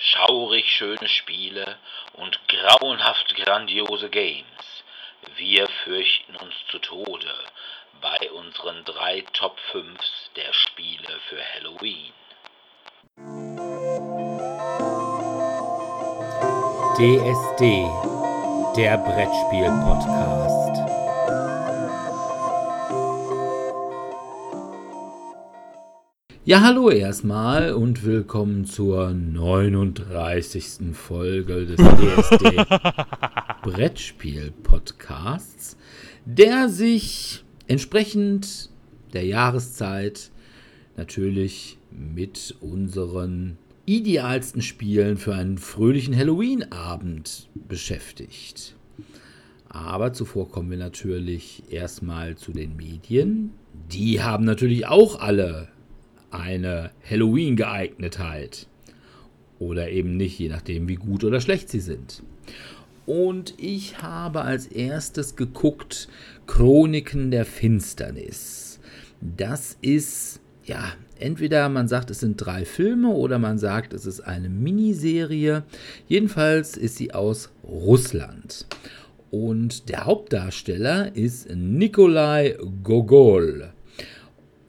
schaurig schöne Spiele und grauenhaft grandiose Games. Wir fürchten uns zu Tode bei unseren drei Top 5s der Spiele für Halloween. DSD, der Brettspiel-Podcast. Ja, hallo erstmal und willkommen zur 39. Folge des DSD Brettspiel-Podcasts, der sich entsprechend der Jahreszeit natürlich mit unseren idealsten Spielen für einen fröhlichen Halloween-Abend beschäftigt. Aber zuvor kommen wir natürlich erstmal zu den Medien. Die haben natürlich auch alle eine Halloween-Geeignetheit. Oder eben nicht, je nachdem, wie gut oder schlecht sie sind. Und ich habe als erstes geguckt Chroniken der Finsternis. Das ist, ja, entweder man sagt, es sind drei Filme oder man sagt, es ist eine Miniserie. Jedenfalls ist sie aus Russland. Und der Hauptdarsteller ist Nikolai Gogol.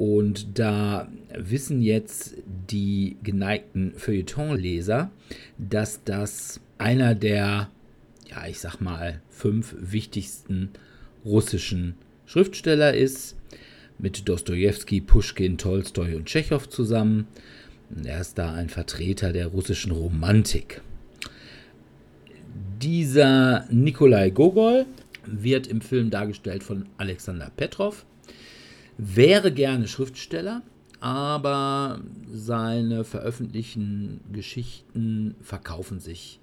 Und da wissen jetzt die geneigten Feuilletonleser, dass das einer der, ja, ich sag mal, fünf wichtigsten russischen Schriftsteller ist, mit Dostoevsky, Puschkin, Tolstoi und Tschechow zusammen. Er ist da ein Vertreter der russischen Romantik. Dieser Nikolai Gogol wird im Film dargestellt von Alexander Petrov wäre gerne Schriftsteller, aber seine veröffentlichten Geschichten verkaufen sich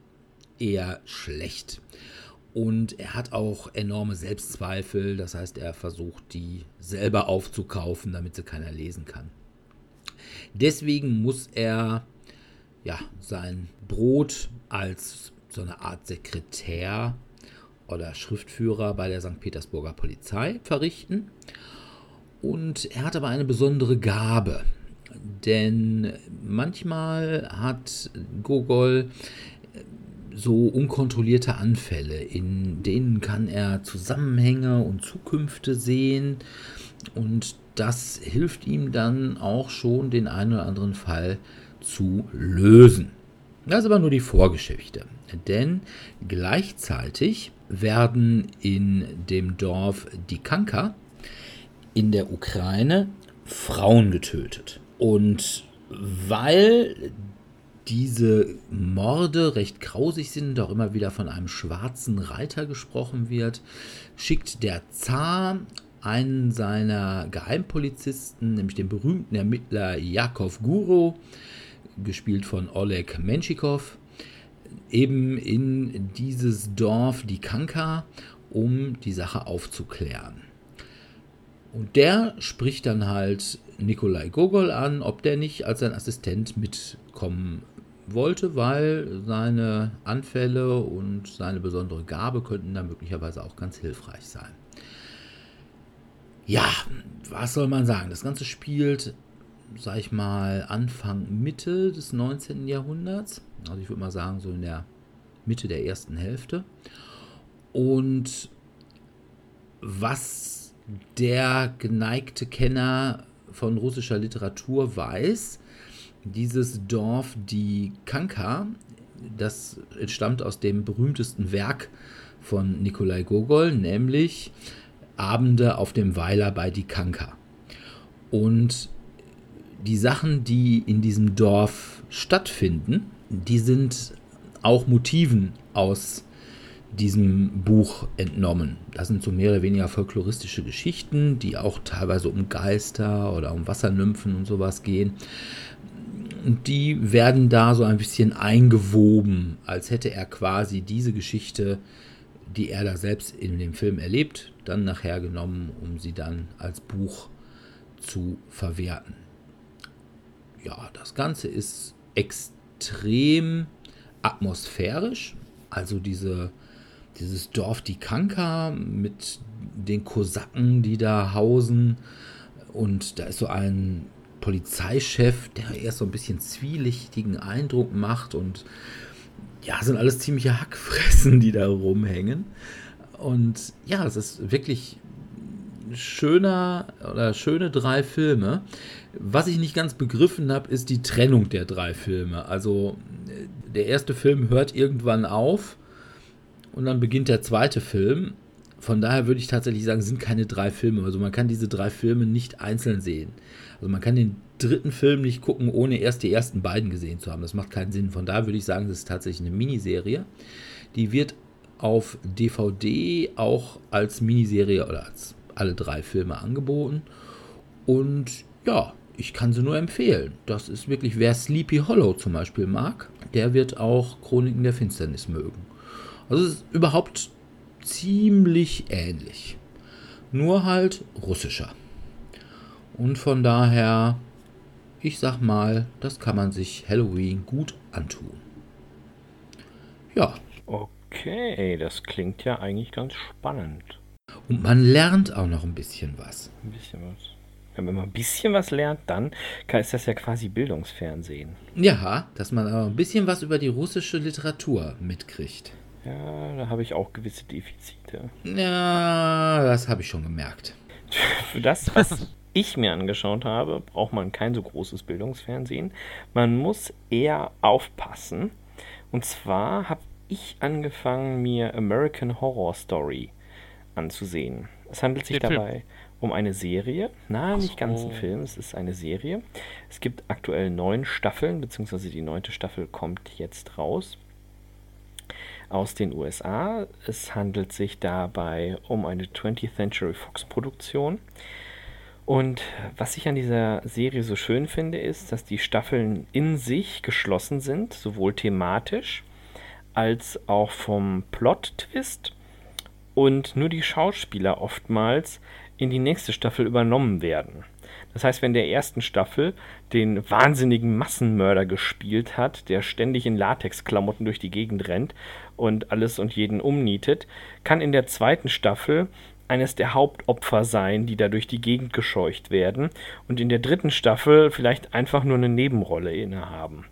eher schlecht. Und er hat auch enorme Selbstzweifel, das heißt, er versucht, die selber aufzukaufen, damit sie keiner lesen kann. Deswegen muss er ja, sein Brot als so eine Art Sekretär oder Schriftführer bei der St. Petersburger Polizei verrichten. Und er hat aber eine besondere Gabe, denn manchmal hat Gogol so unkontrollierte Anfälle, in denen kann er Zusammenhänge und Zukünfte sehen. Und das hilft ihm dann auch schon, den einen oder anderen Fall zu lösen. Das ist aber nur die Vorgeschichte, denn gleichzeitig werden in dem Dorf Dikanka in der Ukraine Frauen getötet. Und weil diese Morde recht grausig sind, auch immer wieder von einem schwarzen Reiter gesprochen wird, schickt der Zar einen seiner Geheimpolizisten, nämlich den berühmten Ermittler Jakov Guru, gespielt von Oleg Menschikow, eben in dieses Dorf, die Kanka, um die Sache aufzuklären. Und der spricht dann halt Nikolai Gogol an, ob der nicht als sein Assistent mitkommen wollte, weil seine Anfälle und seine besondere Gabe könnten da möglicherweise auch ganz hilfreich sein. Ja, was soll man sagen? Das Ganze spielt, sag ich mal, Anfang, Mitte des 19. Jahrhunderts. Also ich würde mal sagen, so in der Mitte der ersten Hälfte. Und was der geneigte Kenner von russischer Literatur weiß, dieses Dorf, die Kanka, das entstammt aus dem berühmtesten Werk von Nikolai Gogol, nämlich Abende auf dem Weiler bei die Kanka. Und die Sachen, die in diesem Dorf stattfinden, die sind auch Motiven aus diesem Buch entnommen. Das sind so mehr oder weniger folkloristische Geschichten, die auch teilweise um Geister oder um Wassernymphen und sowas gehen. Und die werden da so ein bisschen eingewoben, als hätte er quasi diese Geschichte, die er da selbst in dem Film erlebt, dann nachher genommen, um sie dann als Buch zu verwerten. Ja, das Ganze ist extrem atmosphärisch, also diese dieses Dorf die Kanka mit den Kosaken, die da hausen. Und da ist so ein Polizeichef, der erst so ein bisschen zwielichtigen Eindruck macht und ja, sind alles ziemliche Hackfressen, die da rumhängen. Und ja, es ist wirklich schöner oder schöne drei Filme. Was ich nicht ganz begriffen habe, ist die Trennung der drei Filme. Also der erste Film hört irgendwann auf und dann beginnt der zweite Film. Von daher würde ich tatsächlich sagen, sind keine drei Filme. Also man kann diese drei Filme nicht einzeln sehen. Also man kann den dritten Film nicht gucken, ohne erst die ersten beiden gesehen zu haben. Das macht keinen Sinn. Von daher würde ich sagen, das ist tatsächlich eine Miniserie. Die wird auf DVD auch als Miniserie oder als alle drei Filme angeboten. Und ja, ich kann sie nur empfehlen. Das ist wirklich, wer Sleepy Hollow zum Beispiel mag, der wird auch Chroniken der Finsternis mögen. Also es ist überhaupt ziemlich ähnlich. Nur halt russischer. Und von daher, ich sag mal, das kann man sich Halloween gut antun. Ja. Okay, das klingt ja eigentlich ganz spannend. Und man lernt auch noch ein bisschen was. Ein bisschen was. Wenn man ein bisschen was lernt, dann ist das ja quasi Bildungsfernsehen. Ja, dass man aber ein bisschen was über die russische Literatur mitkriegt. Ja, da habe ich auch gewisse Defizite. Ja, das habe ich schon gemerkt. Für das, was ich mir angeschaut habe, braucht man kein so großes Bildungsfernsehen. Man muss eher aufpassen. Und zwar habe ich angefangen, mir American Horror Story anzusehen. Es handelt sich Den dabei Film. um eine Serie. Na, nicht ganz ein Film, es ist eine Serie. Es gibt aktuell neun Staffeln, beziehungsweise die neunte Staffel kommt jetzt raus aus den USA. Es handelt sich dabei um eine 20th Century Fox Produktion. Und was ich an dieser Serie so schön finde, ist, dass die Staffeln in sich geschlossen sind, sowohl thematisch als auch vom Plot-Twist und nur die Schauspieler oftmals in die nächste Staffel übernommen werden. Das heißt, wenn der ersten Staffel den wahnsinnigen Massenmörder gespielt hat, der ständig in Latexklamotten durch die Gegend rennt und alles und jeden umnietet, kann in der zweiten Staffel eines der Hauptopfer sein, die da durch die Gegend gescheucht werden und in der dritten Staffel vielleicht einfach nur eine Nebenrolle innehaben.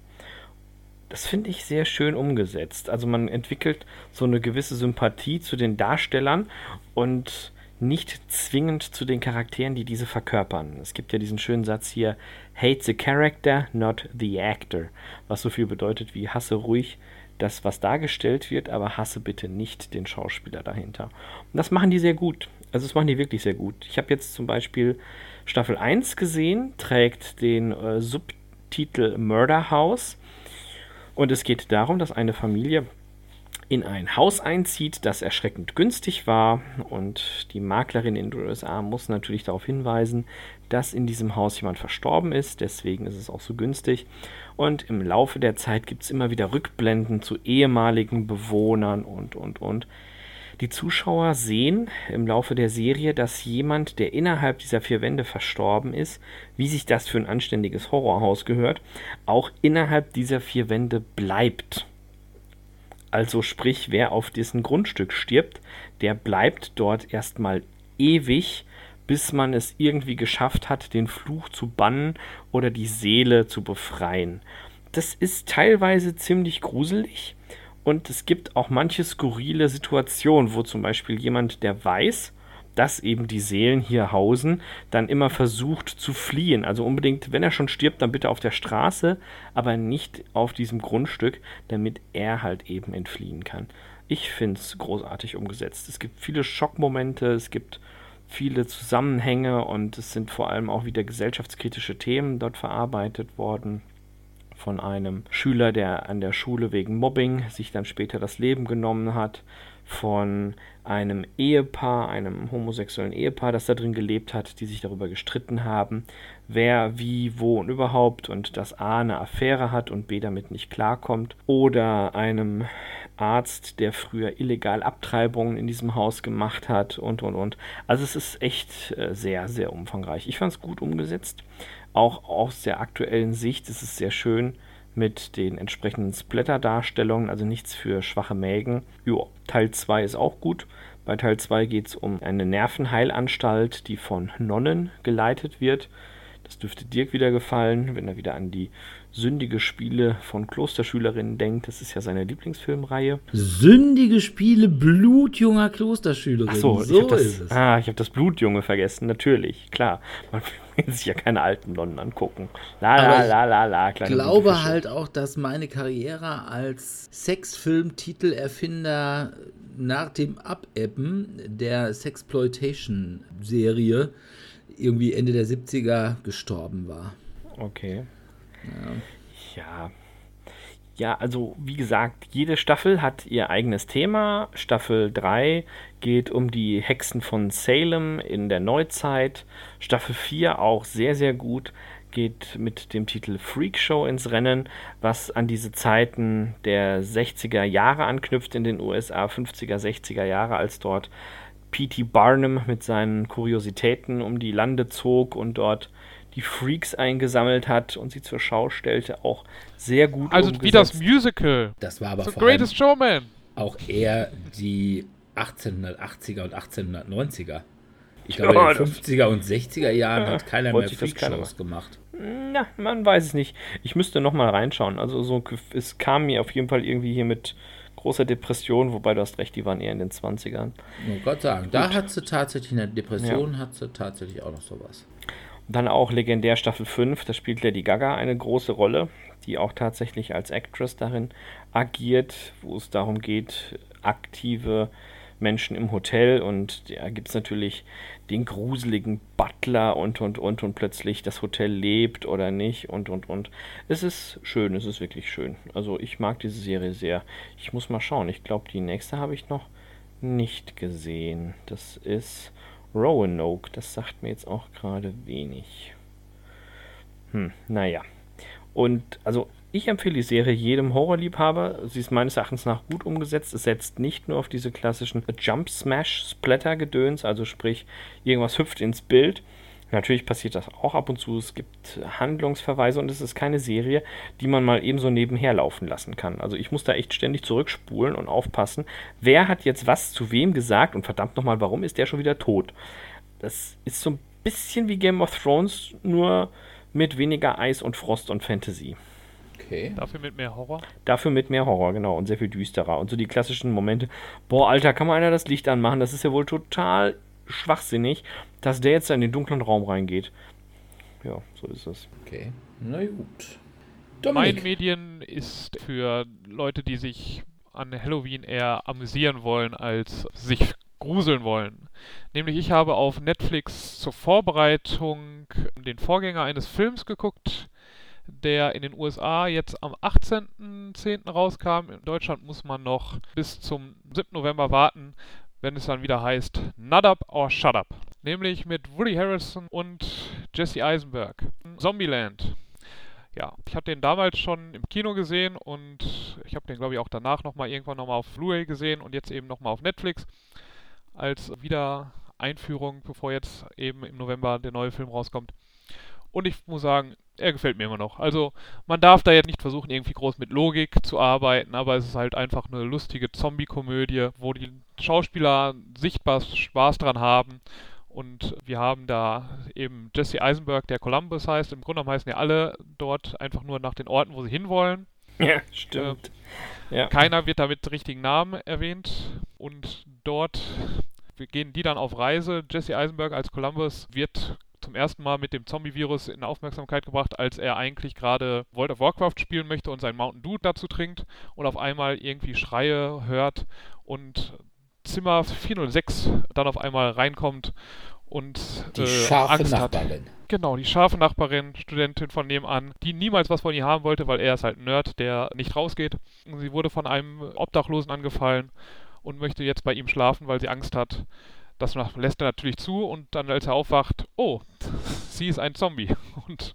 Das finde ich sehr schön umgesetzt. Also man entwickelt so eine gewisse Sympathie zu den Darstellern und nicht zwingend zu den Charakteren, die diese verkörpern. Es gibt ja diesen schönen Satz hier, hate the character, not the actor, was so viel bedeutet wie hasse ruhig das, was dargestellt wird, aber hasse bitte nicht den Schauspieler dahinter. Und das machen die sehr gut. Also das machen die wirklich sehr gut. Ich habe jetzt zum Beispiel Staffel 1 gesehen, trägt den äh, Subtitel Murder House. Und es geht darum, dass eine Familie in ein Haus einzieht, das erschreckend günstig war. Und die Maklerin in den USA muss natürlich darauf hinweisen, dass in diesem Haus jemand verstorben ist. Deswegen ist es auch so günstig. Und im Laufe der Zeit gibt es immer wieder Rückblenden zu ehemaligen Bewohnern und, und, und. Die Zuschauer sehen im Laufe der Serie, dass jemand, der innerhalb dieser vier Wände verstorben ist, wie sich das für ein anständiges Horrorhaus gehört, auch innerhalb dieser vier Wände bleibt. Also sprich, wer auf diesem Grundstück stirbt, der bleibt dort erstmal ewig, bis man es irgendwie geschafft hat, den Fluch zu bannen oder die Seele zu befreien. Das ist teilweise ziemlich gruselig und es gibt auch manche skurrile Situationen, wo zum Beispiel jemand, der weiß, dass eben die Seelen hier hausen, dann immer versucht zu fliehen. Also unbedingt, wenn er schon stirbt, dann bitte auf der Straße, aber nicht auf diesem Grundstück, damit er halt eben entfliehen kann. Ich finde es großartig umgesetzt. Es gibt viele Schockmomente, es gibt viele Zusammenhänge und es sind vor allem auch wieder gesellschaftskritische Themen dort verarbeitet worden von einem Schüler, der an der Schule wegen Mobbing sich dann später das Leben genommen hat, von einem Ehepaar, einem homosexuellen Ehepaar, das da drin gelebt hat, die sich darüber gestritten haben, wer, wie, wo und überhaupt und dass A eine Affäre hat und B damit nicht klarkommt, oder einem Arzt, der früher illegal Abtreibungen in diesem Haus gemacht hat und und und. Also es ist echt äh, sehr, sehr umfangreich. Ich fand es gut umgesetzt. Auch aus der aktuellen Sicht ist es sehr schön mit den entsprechenden Splatter-Darstellungen, also nichts für schwache Mägen. Jo, Teil 2 ist auch gut. Bei Teil 2 geht es um eine Nervenheilanstalt, die von Nonnen geleitet wird. Das dürfte Dirk wieder gefallen, wenn er wieder an die sündige Spiele von Klosterschülerinnen denkt. Das ist ja seine Lieblingsfilmreihe. Sündige Spiele blutjunger Klosterschülerinnen. Ach so, so das, ist es. Ah, ich habe das Blutjunge vergessen. Natürlich, klar. Man will sich ja keine alten Nonnen angucken. La la la la la. Ich glaube halt auch, dass meine Karriere als Sexfilm-Titelerfinder nach dem Abebben der Sexploitation-Serie irgendwie Ende der 70er gestorben war. Okay. Ja. ja. Also wie gesagt, jede Staffel hat ihr eigenes Thema. Staffel 3 geht um die Hexen von Salem in der Neuzeit. Staffel 4 auch sehr, sehr gut geht mit dem Titel Freak Show ins Rennen, was an diese Zeiten der 60er Jahre anknüpft in den USA, 50er, 60er Jahre, als dort P.T. Barnum mit seinen Kuriositäten um die Lande zog und dort die Freaks eingesammelt hat und sie zur Schau stellte, auch sehr gut Also umgesetzt. wie das Musical. Das war aber The Greatest Showman. Auch eher die 1880er und 1890er. Ich glaube, ja, in den 50er und 60er Jahren ja, hat keiner mehr Freakshows gemacht. Na, man weiß es nicht. Ich müsste noch mal reinschauen. Also so, es kam mir auf jeden Fall irgendwie hier mit großer Depression, wobei du hast recht, die waren eher in den 20ern. Oh Gott sagen, da hat sie tatsächlich eine Depression, ja. hat sie tatsächlich auch noch sowas. Dann auch legendär Staffel 5, da spielt Lady Gaga eine große Rolle, die auch tatsächlich als Actress darin agiert, wo es darum geht, aktive Menschen im Hotel und da gibt es natürlich den gruseligen Butler und und und und plötzlich das Hotel lebt oder nicht und und und. Es ist schön, es ist wirklich schön. Also ich mag diese Serie sehr. Ich muss mal schauen. Ich glaube, die nächste habe ich noch nicht gesehen. Das ist Roanoke. Das sagt mir jetzt auch gerade wenig. Hm, naja. Und also ich empfehle die Serie jedem Horrorliebhaber. Sie ist meines Erachtens nach gut umgesetzt. Es setzt nicht nur auf diese klassischen Jump Smash Splatter Gedöns, also sprich irgendwas hüpft ins Bild. Natürlich passiert das auch ab und zu. Es gibt Handlungsverweise und es ist keine Serie, die man mal eben so nebenher laufen lassen kann. Also ich muss da echt ständig zurückspulen und aufpassen, wer hat jetzt was zu wem gesagt und verdammt nochmal, warum ist der schon wieder tot? Das ist so ein bisschen wie Game of Thrones, nur mit weniger Eis und Frost und Fantasy. Okay. Dafür mit mehr Horror? Dafür mit mehr Horror, genau. Und sehr viel düsterer. Und so die klassischen Momente. Boah, Alter, kann mal einer das Licht anmachen? Das ist ja wohl total schwachsinnig, dass der jetzt in den dunklen Raum reingeht. Ja, so ist es. Okay, na gut. Dominik. Mein Medien ist für Leute, die sich an Halloween eher amüsieren wollen, als sich gruseln wollen. Nämlich ich habe auf Netflix zur Vorbereitung den Vorgänger eines Films geguckt, der in den USA jetzt am 18.10. rauskam. In Deutschland muss man noch bis zum 7. November warten, wenn es dann wieder heißt Nut Up or Shut Up. Nämlich mit Woody Harrison und Jesse Eisenberg. Zombieland. Ja, ich habe den damals schon im Kino gesehen und ich habe den, glaube ich, auch danach nochmal irgendwann nochmal auf Blu-ray gesehen und jetzt eben nochmal auf Netflix als Wiedereinführung, bevor jetzt eben im November der neue Film rauskommt. Und ich muss sagen, er gefällt mir immer noch. Also man darf da jetzt nicht versuchen, irgendwie groß mit Logik zu arbeiten, aber es ist halt einfach eine lustige Zombie-Komödie, wo die Schauspieler sichtbar Spaß dran haben. Und wir haben da eben Jesse Eisenberg, der Columbus heißt. Im Grunde heißen ja alle dort einfach nur nach den Orten, wo sie hinwollen. Ja, stimmt. Äh, ja. Keiner wird da mit richtigen Namen erwähnt. Und dort gehen die dann auf Reise. Jesse Eisenberg als Columbus wird zum ersten Mal mit dem Zombie-Virus in Aufmerksamkeit gebracht, als er eigentlich gerade World of Warcraft spielen möchte und sein Mountain Dew dazu trinkt und auf einmal irgendwie Schreie hört und Zimmer 406 dann auf einmal reinkommt und die äh, scharfe Angst Nachbarin. Hat. Genau, die scharfe Nachbarin, Studentin von nebenan, die niemals was von ihr haben wollte, weil er ist halt ein Nerd, der nicht rausgeht. Sie wurde von einem Obdachlosen angefallen und möchte jetzt bei ihm schlafen, weil sie Angst hat, das lässt er natürlich zu und dann, als er aufwacht, oh, sie ist ein Zombie. Und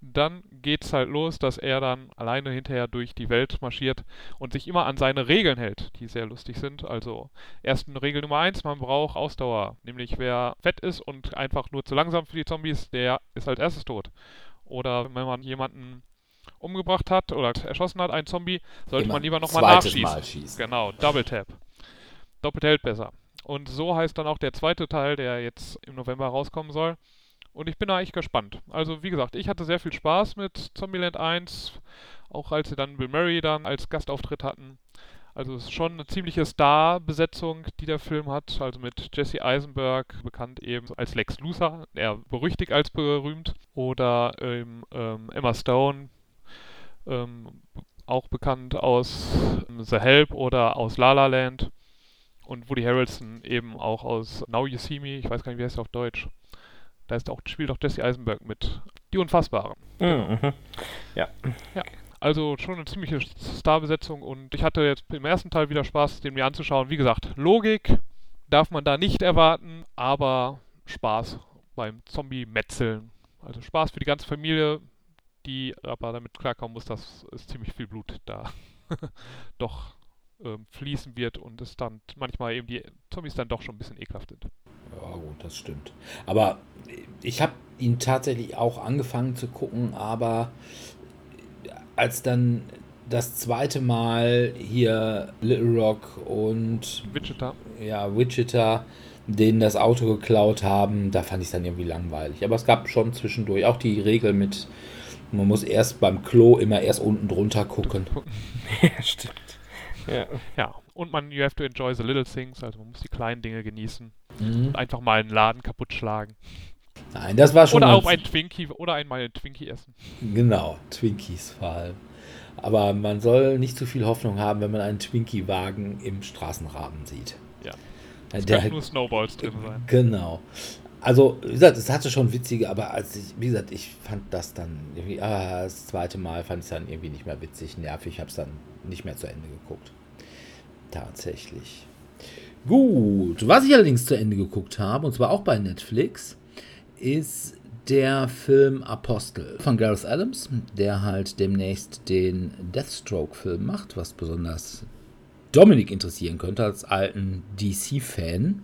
dann geht es halt los, dass er dann alleine hinterher durch die Welt marschiert und sich immer an seine Regeln hält, die sehr lustig sind. Also, erste Regel Nummer eins, man braucht Ausdauer. Nämlich, wer fett ist und einfach nur zu langsam für die Zombies, der ist als erstes tot. Oder wenn man jemanden umgebracht hat oder erschossen hat, einen Zombie, sollte immer man lieber nochmal nachschießen. Mal schießen. Genau, Double Tap. Doppelt hält besser. Und so heißt dann auch der zweite Teil, der jetzt im November rauskommen soll. Und ich bin da eigentlich gespannt. Also wie gesagt, ich hatte sehr viel Spaß mit Zombieland 1, auch als sie dann Bill Murray dann als Gastauftritt hatten. Also es ist schon eine ziemliche Star-Besetzung, die der Film hat. Also mit Jesse Eisenberg, bekannt eben als Lex Luthor, eher berüchtigt als berühmt. Oder ähm, ähm, Emma Stone, ähm, auch bekannt aus The Help oder aus La La Land. Und Woody Harrelson eben auch aus Now You See Me, ich weiß gar nicht, wie heißt er auf Deutsch. Da ist auch, spielt auch Jesse Eisenberg mit. Die Unfassbaren. Mhm. Ja. Ja. Also schon eine ziemliche Starbesetzung und ich hatte jetzt im ersten Teil wieder Spaß, den mir anzuschauen. Wie gesagt, Logik darf man da nicht erwarten, aber Spaß beim Zombie-Metzeln. Also Spaß für die ganze Familie, die aber damit klarkommen muss, dass es ziemlich viel Blut da doch ähm, fließen wird und es dann manchmal eben die Zombies dann doch schon ein bisschen ekelhaft sind. Ja, gut, das stimmt. Aber ich habe ihn tatsächlich auch angefangen zu gucken, aber als dann das zweite Mal hier Little Rock und Wichita. Ja, Wichita, denen das Auto geklaut haben, da fand ich es dann irgendwie langweilig. Aber es gab schon zwischendurch auch die Regel mit, man muss erst beim Klo immer erst unten drunter gucken. ja, stimmt. Ja. ja, und man, you have to enjoy the little things, also man muss die kleinen Dinge genießen. Mhm. Und einfach mal einen Laden kaputt schlagen. Nein, das war schon. Oder auch ein Twinkie oder einmal ein Twinkie essen. Genau, Twinkies vor allem. Aber man soll nicht zu viel Hoffnung haben, wenn man einen Twinkie-Wagen im Straßenrahmen sieht. Ja. Es können nur Snowballs drin sein. Genau. Also, wie gesagt, es hatte schon witzige, aber als ich, wie gesagt, ich fand das dann irgendwie, ah, das zweite Mal fand ich es dann irgendwie nicht mehr witzig, nervig, ich habe es dann nicht mehr zu Ende geguckt. Tatsächlich. Gut, was ich allerdings zu Ende geguckt habe, und zwar auch bei Netflix, ist der Film Apostel von Gareth Adams, der halt demnächst den Deathstroke-Film macht, was besonders Dominik interessieren könnte als alten DC-Fan.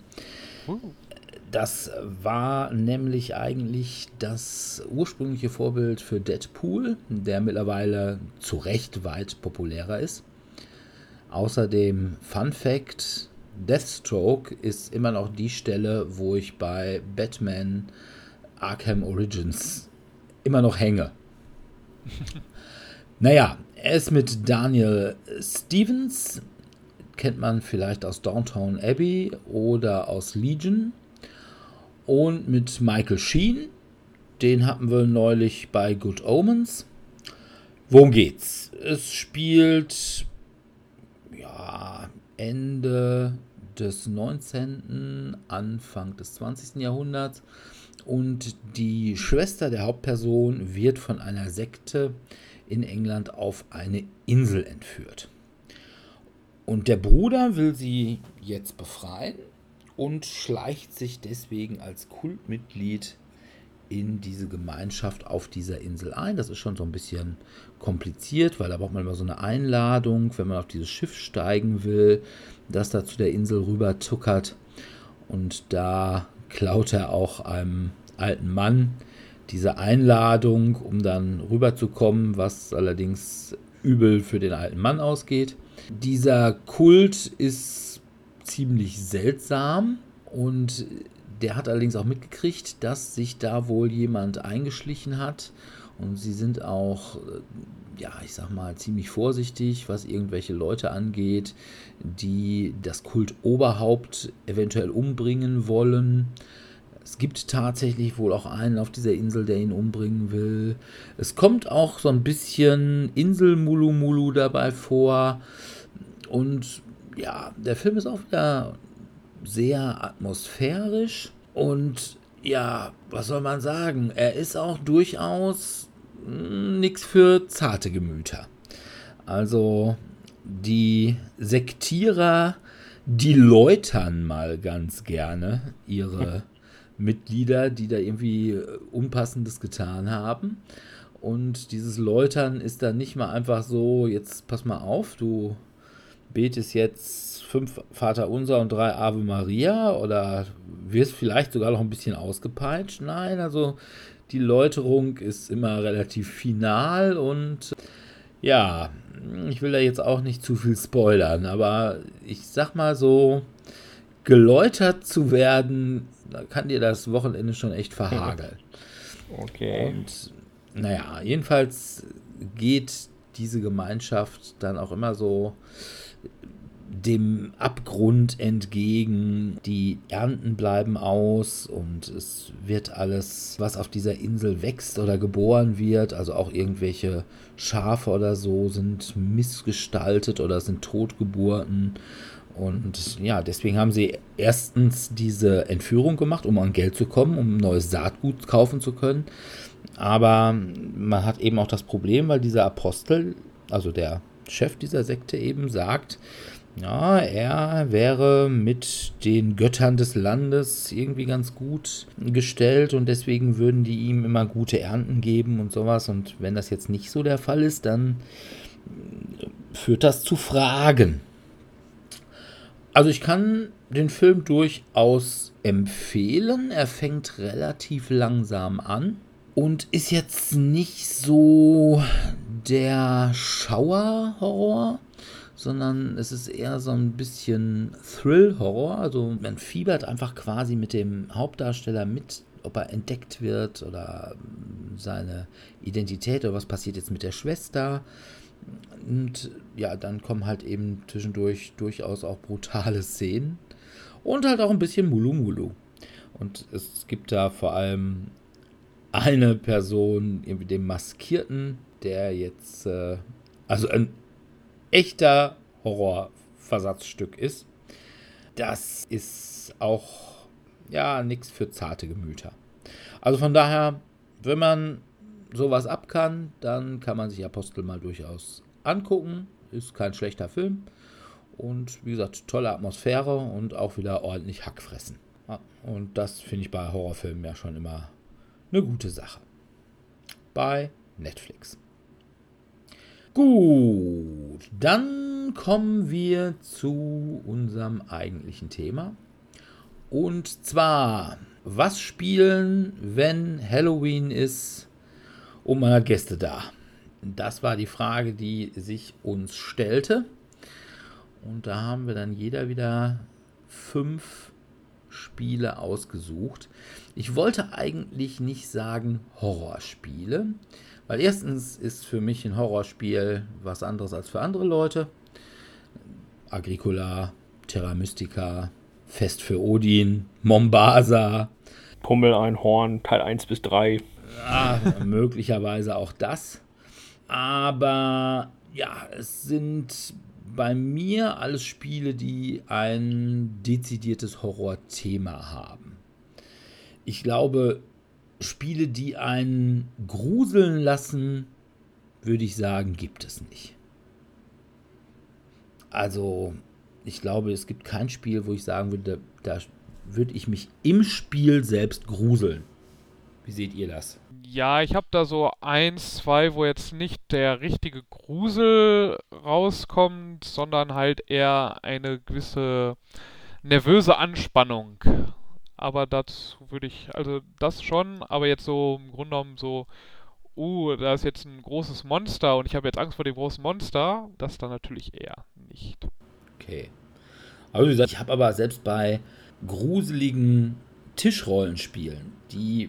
Das war nämlich eigentlich das ursprüngliche Vorbild für Deadpool, der mittlerweile zu Recht weit populärer ist. Außerdem Fun Fact: Deathstroke ist immer noch die Stelle, wo ich bei Batman Arkham Origins immer noch hänge. naja, er ist mit Daniel Stevens, kennt man vielleicht aus Downtown Abbey oder aus Legion. Und mit Michael Sheen, den hatten wir neulich bei Good Omens. Worum geht's? Es spielt Ende des 19., Anfang des 20. Jahrhunderts und die Schwester der Hauptperson wird von einer Sekte in England auf eine Insel entführt. Und der Bruder will sie jetzt befreien und schleicht sich deswegen als Kultmitglied in diese Gemeinschaft auf dieser Insel ein. Das ist schon so ein bisschen kompliziert, weil da braucht man immer so eine Einladung, wenn man auf dieses Schiff steigen will, das da zu der Insel rüber zuckert. Und da klaut er auch einem alten Mann diese Einladung, um dann rüberzukommen, was allerdings übel für den alten Mann ausgeht. Dieser Kult ist ziemlich seltsam und der hat allerdings auch mitgekriegt, dass sich da wohl jemand eingeschlichen hat und sie sind auch, ja, ich sag mal, ziemlich vorsichtig, was irgendwelche Leute angeht, die das Kultoberhaupt eventuell umbringen wollen. Es gibt tatsächlich wohl auch einen auf dieser Insel, der ihn umbringen will. Es kommt auch so ein bisschen Insel Mulu Mulu dabei vor. Und ja, der Film ist auch wieder sehr atmosphärisch und ja, was soll man sagen? Er ist auch durchaus hm, nichts für zarte Gemüter. Also die Sektierer, die läutern mal ganz gerne ihre Mitglieder, die da irgendwie Unpassendes getan haben. Und dieses Läutern ist dann nicht mal einfach so, jetzt pass mal auf, du betest jetzt fünf Vater Unser und drei Ave Maria oder wirst vielleicht sogar noch ein bisschen ausgepeitscht. Nein, also die Läuterung ist immer relativ final und ja, ich will da jetzt auch nicht zu viel spoilern, aber ich sag mal so, geläutert zu werden, da kann dir das Wochenende schon echt verhageln. Okay. Und naja, jedenfalls geht diese Gemeinschaft dann auch immer so dem Abgrund entgegen. Die Ernten bleiben aus und es wird alles, was auf dieser Insel wächst oder geboren wird, also auch irgendwelche Schafe oder so, sind missgestaltet oder sind Totgeburten. Und ja, deswegen haben sie erstens diese Entführung gemacht, um an Geld zu kommen, um neues Saatgut kaufen zu können. Aber man hat eben auch das Problem, weil dieser Apostel, also der Chef dieser Sekte eben sagt, ja, er wäre mit den Göttern des Landes irgendwie ganz gut gestellt und deswegen würden die ihm immer gute Ernten geben und sowas. Und wenn das jetzt nicht so der Fall ist, dann führt das zu Fragen. Also ich kann den Film durchaus empfehlen. Er fängt relativ langsam an und ist jetzt nicht so der Schauerhorror, sondern es ist eher so ein bisschen Thrill-Horror. Also man fiebert einfach quasi mit dem Hauptdarsteller mit, ob er entdeckt wird oder seine Identität oder was passiert jetzt mit der Schwester. Und ja, dann kommen halt eben zwischendurch durchaus auch brutale Szenen und halt auch ein bisschen Mulu Mulu. Und es gibt da vor allem eine Person, irgendwie den Maskierten, der jetzt, äh, also ein echter Horrorversatzstück ist. Das ist auch, ja, nichts für zarte Gemüter. Also von daher, wenn man sowas ab kann, dann kann man sich Apostel mal durchaus angucken. Ist kein schlechter Film. Und wie gesagt, tolle Atmosphäre und auch wieder ordentlich Hackfressen. Und das finde ich bei Horrorfilmen ja schon immer eine gute Sache. Bei Netflix. Gut, dann kommen wir zu unserem eigentlichen Thema. Und zwar, was spielen, wenn Halloween ist und man hat Gäste da? Das war die Frage, die sich uns stellte. Und da haben wir dann jeder wieder fünf Spiele ausgesucht. Ich wollte eigentlich nicht sagen Horrorspiele, weil erstens ist für mich ein Horrorspiel was anderes als für andere Leute. Agricola, Terra Mystica, Fest für Odin, Mombasa. Pummeleinhorn, Teil 1 bis 3. Ja, möglicherweise auch das. Aber ja, es sind bei mir alles Spiele, die ein dezidiertes Horrorthema haben. Ich glaube, Spiele, die einen gruseln lassen, würde ich sagen, gibt es nicht. Also, ich glaube, es gibt kein Spiel, wo ich sagen würde, da, da würde ich mich im Spiel selbst gruseln. Wie seht ihr das? Ja, ich habe da so eins, zwei, wo jetzt nicht der richtige Grusel rauskommt, sondern halt eher eine gewisse nervöse Anspannung. Aber das würde ich, also das schon, aber jetzt so im Grunde genommen so, uh, da ist jetzt ein großes Monster und ich habe jetzt Angst vor dem großen Monster, das dann natürlich eher nicht. Okay. Also wie gesagt, ich habe aber selbst bei gruseligen Tischrollenspielen, die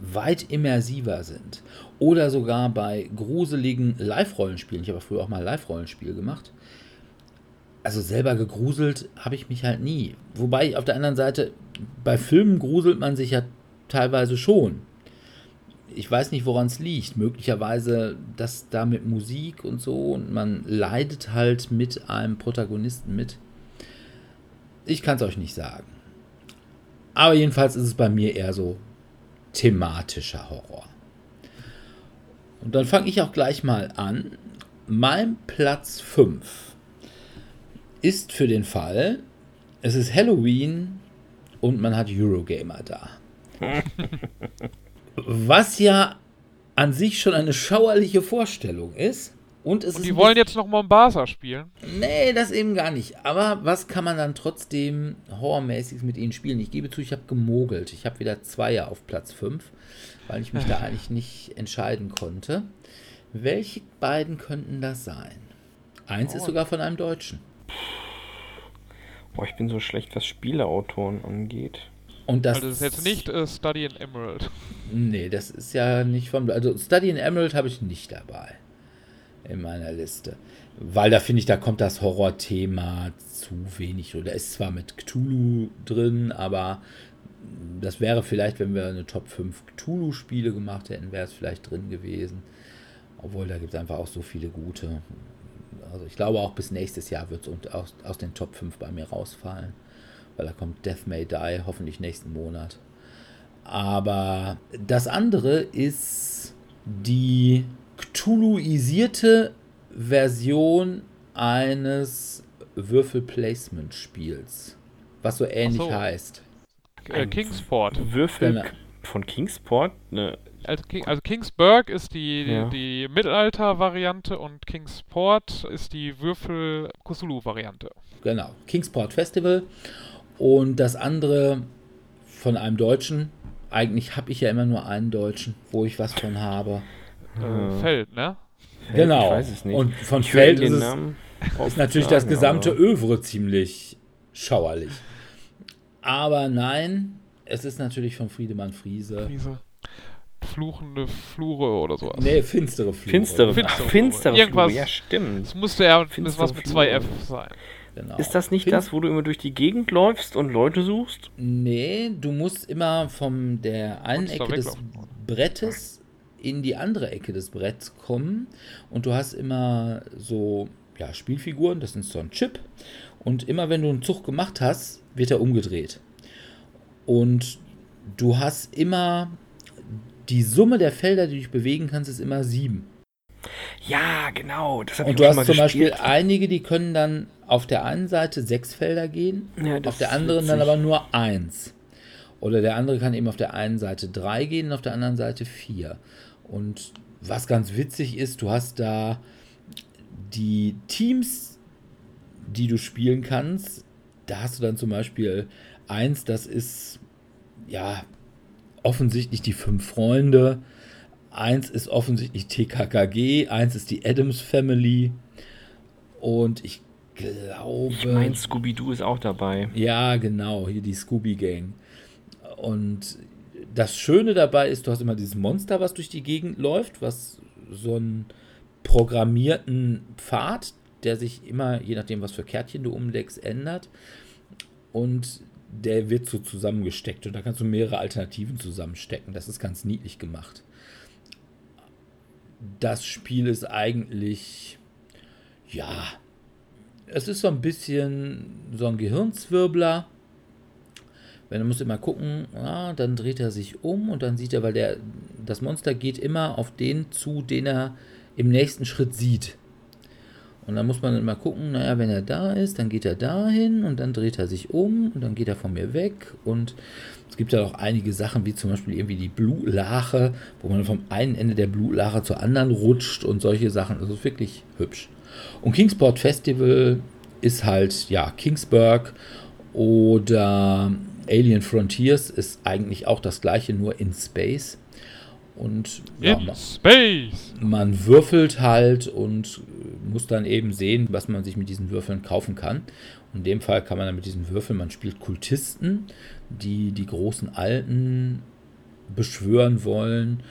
weit immersiver sind. Oder sogar bei gruseligen Live-Rollenspielen. Ich habe früher auch mal Live-Rollenspiel gemacht. Also selber gegruselt habe ich mich halt nie. Wobei auf der anderen Seite, bei Filmen gruselt man sich ja teilweise schon. Ich weiß nicht, woran es liegt. Möglicherweise, dass da mit Musik und so und man leidet halt mit einem Protagonisten mit. Ich kann es euch nicht sagen. Aber jedenfalls ist es bei mir eher so thematischer Horror. Und dann fange ich auch gleich mal an. Mein Platz 5 ist für den Fall, es ist Halloween und man hat Eurogamer da. Was ja an sich schon eine schauerliche Vorstellung ist. Und, es Und ist die wollen jetzt noch Mombasa spielen. Nee, das eben gar nicht. Aber was kann man dann trotzdem horrormäßig mit ihnen spielen? Ich gebe zu, ich habe gemogelt. Ich habe wieder Zweier auf Platz 5, weil ich mich da eigentlich nicht entscheiden konnte. Welche beiden könnten das sein? Eins ist Oh. sogar von einem Deutschen. Boah, ich bin so schlecht, was Spieleautoren angeht. Und das, Also das ist jetzt nicht äh, Study in Emerald. Nee, das ist ja nicht von. Also Study in Emerald habe ich nicht dabei in meiner Liste. Weil da finde ich, da kommt das Horrorthema zu wenig. Oder ist zwar mit Cthulhu drin, aber das wäre vielleicht, wenn wir eine Top 5 Cthulhu-Spiele gemacht hätten, wäre es vielleicht drin gewesen. Obwohl, da gibt es einfach auch so viele gute. Also ich glaube auch bis nächstes Jahr wird es aus, aus den Top 5 bei mir rausfallen. Weil da kommt Death May Die, hoffentlich nächsten Monat. Aber das andere ist die Cthulhuisierte Version eines Würfel-Placement-Spiels. Was so ähnlich so. heißt. Äh, Kingsport. Würfel Genau. von Kingsport? Ne, Also, King, also Kingsburg ist die, Ja. die Mittelalter-Variante und Kingsport ist die Würfel-Cthulhu-Variante. Genau. Kingsport Festival. Und das andere von einem Deutschen. Eigentlich habe ich ja immer nur einen Deutschen, wo ich was von habe. Äh, Feld, ne? Genau. Ich weiß es nicht. Und von Ich Feld ist es ist natürlich das oft gesamte sagen, Övre ziemlich schauerlich. Aber nein, es ist natürlich von Friedemann Friese. Diese fluchende Flure oder sowas. Nee, finstere Flure. Finstere, Finstere ach, Flure. finstere Irgendwas- Flure, ja stimmt. Das musste ja das Finstere was mit zwei. F sein. Genau. Ist das nicht Fin- das, wo du immer durch die Gegend läufst und Leute suchst? Nee, du musst immer von der einen Ecke des. Brettes in die andere Ecke des Bretts kommen und du hast immer so ja, Spielfiguren, das ist so ein Chip und immer wenn du einen Zug gemacht hast, wird er umgedreht. Und du hast immer die Summe der Felder, die du dich bewegen kannst, ist immer sieben. Ja, genau. Das Und du hast zum Beispiel gespielt. einige, die können dann auf der einen Seite sechs Felder gehen, Ja, auf der anderen dann aber nur eins. Oder der andere kann eben auf der einen Seite drei gehen und auf der anderen Seite vier. Und was ganz witzig ist, du hast da die Teams, die du spielen kannst. Da hast du dann zum Beispiel eins, das ist ja offensichtlich die fünf Freunde. Eins ist offensichtlich TKKG, eins ist die Adams Family. Und ich glaube. Ich meine, Scooby-Doo ist auch dabei. Ja, genau, hier die Scooby Gang. Und das Schöne dabei ist, du hast immer dieses Monster, was durch die Gegend läuft, was so einen programmierten Pfad, der sich immer, je nachdem, was für Kärtchen du umlegst, ändert. Und der wird so zusammengesteckt und da kannst du mehrere Alternativen zusammenstecken. Das ist ganz niedlich gemacht. Das Spiel ist eigentlich, ja, es ist so ein bisschen so ein Gehirnzwirbler. Wenn du musst immer gucken, ja, dann dreht er sich um und dann sieht er, weil der, das Monster geht immer auf den zu, den er im nächsten Schritt sieht. Und dann muss man immer gucken, naja, wenn er da ist, dann geht er dahin und dann dreht er sich um und dann geht er von mir weg. Und es gibt ja auch einige Sachen, wie zum Beispiel irgendwie die Blutlache, wo man vom einen Ende der Blutlache zur anderen rutscht und solche Sachen. Also wirklich hübsch. Und Kingsport Festival ist halt, ja, Kingsburg oder Alien Frontiers ist eigentlich auch das gleiche, nur in Space. Und ja, In ma- Space! man würfelt halt und muss dann eben sehen, was man sich mit diesen Würfeln kaufen kann. Und in dem Fall kann man dann mit diesen Würfeln, man spielt Kultisten, die die großen Alten beschwören wollen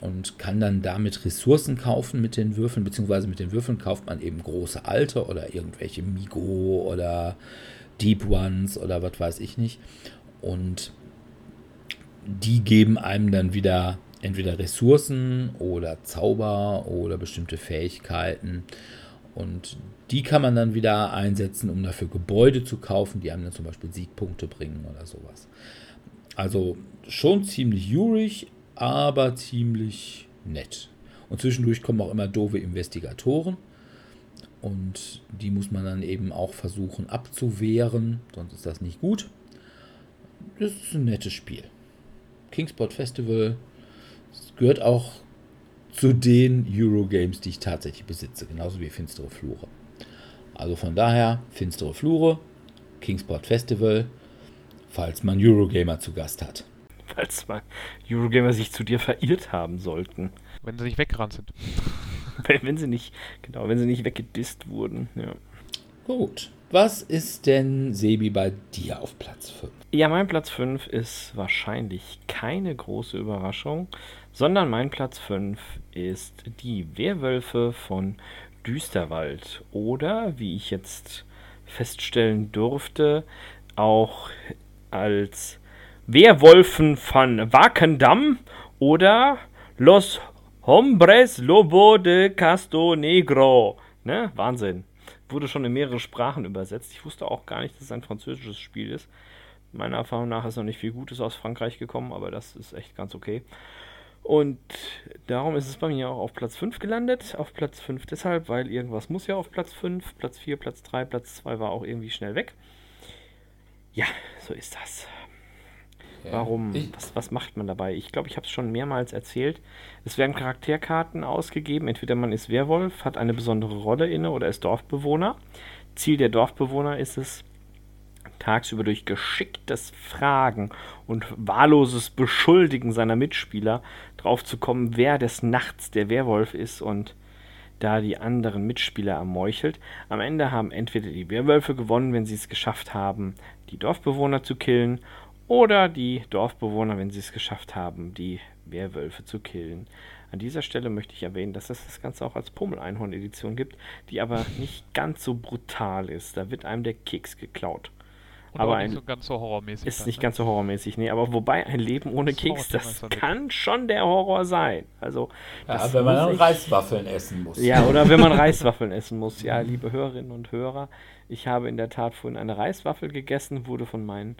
und kann dann damit Ressourcen kaufen mit den Würfeln, beziehungsweise mit den Würfeln kauft man eben große Alte oder irgendwelche Migo oder Deep Ones oder was weiß ich nicht. Und die geben einem dann wieder entweder Ressourcen oder Zauber oder bestimmte Fähigkeiten. Und die kann man dann wieder einsetzen, um dafür Gebäude zu kaufen, die einem dann zum Beispiel Siegpunkte bringen oder sowas. Also schon ziemlich jurig, aber ziemlich nett. Und zwischendurch kommen auch immer doofe Investigatoren. Und die muss man dann eben auch versuchen abzuwehren, sonst ist das nicht gut. Das ist ein nettes Spiel. Kingsport Festival es gehört auch zu den Eurogames, die ich tatsächlich besitze, genauso wie Finstere Flure. Also von daher, Finstere Flure, Kingsport Festival, falls man Eurogamer zu Gast hat. Falls mal Eurogamer sich zu dir verirrt haben sollten. Wenn sie nicht weggerannt sind. Wenn, wenn sie nicht, genau, wenn sie nicht weggedisst wurden. Ja. Gut, Was ist denn, Sebi, bei dir auf Platz 5? Ja, mein Platz 5 ist wahrscheinlich keine große Überraschung, sondern mein Platz 5 ist die Werwölfe von Düsterwald. Oder, wie ich jetzt feststellen durfte, auch als Werwolfen von Wakendam oder Los Hombres Lobo de Casto Negro. Ne? Wahnsinn. Wurde schon in mehrere Sprachen übersetzt. Ich wusste auch gar nicht, dass es ein französisches Spiel ist. Meiner Erfahrung nach ist noch nicht viel Gutes aus Frankreich gekommen, aber das ist echt ganz okay. Und darum ist es bei mir auch auf Platz 5 gelandet. Auf Platz 5 deshalb, weil irgendwas muss ja auf Platz 5. Platz 4, Platz 3, Platz 2 war auch irgendwie schnell weg. Ja, so ist das. Warum? Was, was macht man dabei? Ich glaube, ich habe es schon mehrmals erzählt. Es werden Charakterkarten ausgegeben. Entweder man ist Werwolf, hat eine besondere Rolle inne oder ist Dorfbewohner. Ziel der Dorfbewohner ist es, tagsüber durch geschicktes Fragen und wahlloses Beschuldigen seiner Mitspieler drauf zu kommen, wer des Nachts der Werwolf ist und da die anderen Mitspieler ermeuchelt. Am Ende haben entweder die Werwölfe gewonnen, wenn sie es geschafft haben, die Dorfbewohner zu killen, oder die Dorfbewohner, wenn sie es geschafft haben, die Werwölfe zu killen. An dieser Stelle möchte ich erwähnen, dass es das Ganze auch als Pummel-Einhorn-Edition gibt, die aber nicht ganz so brutal ist. Da wird einem der Keks geklaut. Und aber auch nicht ein, so ganz so horrormäßig. ist dann, nicht ne? ganz so horrormäßig, nee, aber wobei ein Leben ohne Das Keks, das kann schon der Horror sein. Also, Ja, das wenn man dann ich- Reiswaffeln essen muss. ja, oder wenn man Reiswaffeln essen muss. Ja, liebe Hörerinnen und Hörer, ich habe in der Tat vorhin eine Reiswaffel gegessen, wurde von meinen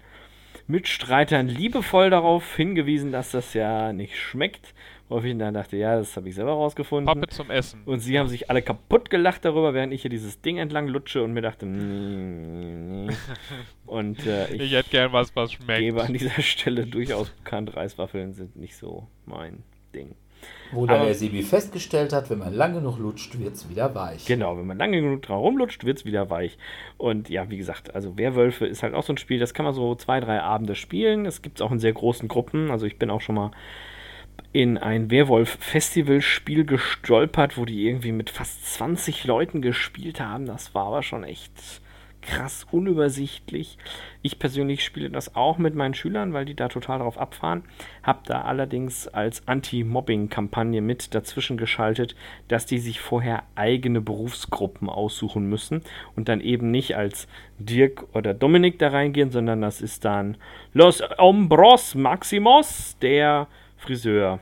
Mitstreitern liebevoll darauf hingewiesen, dass das ja nicht schmeckt. Worauf ich dann dachte, ja, das habe ich selber rausgefunden. Pappe zum Essen. Und sie haben sich alle kaputt gelacht darüber, während ich hier dieses Ding entlang lutsche und mir dachte, mm, mm. und äh, ich ich hätte gern was, was schmeckt. gebe an dieser Stelle durchaus bekannt, Reiswaffeln sind nicht so mein Ding. Wo dann Aber- der Sebi festgestellt hat, wenn man lang genug lutscht, wird es wieder weich. Genau, wenn man lange genug dran rumlutscht, wird es wieder weich. Und ja, wie gesagt, also Werwölfe ist halt auch so ein Spiel, das kann man so zwei, drei Abende spielen. Es gibt es auch in sehr großen Gruppen. Also ich bin auch schon mal in ein Werwolf-Festival-Spiel gestolpert, wo die irgendwie mit fast 20 Leuten gespielt haben. Das war aber schon echt krass unübersichtlich. Ich persönlich spiele das auch mit meinen Schülern, weil die da total drauf abfahren. Hab da allerdings als Anti-Mobbing-Kampagne mit dazwischen geschaltet, dass die sich vorher eigene Berufsgruppen aussuchen müssen und dann eben nicht als Dirk oder Dominik da reingehen, sondern das ist dann Los Hombros Maximos, der Friseur.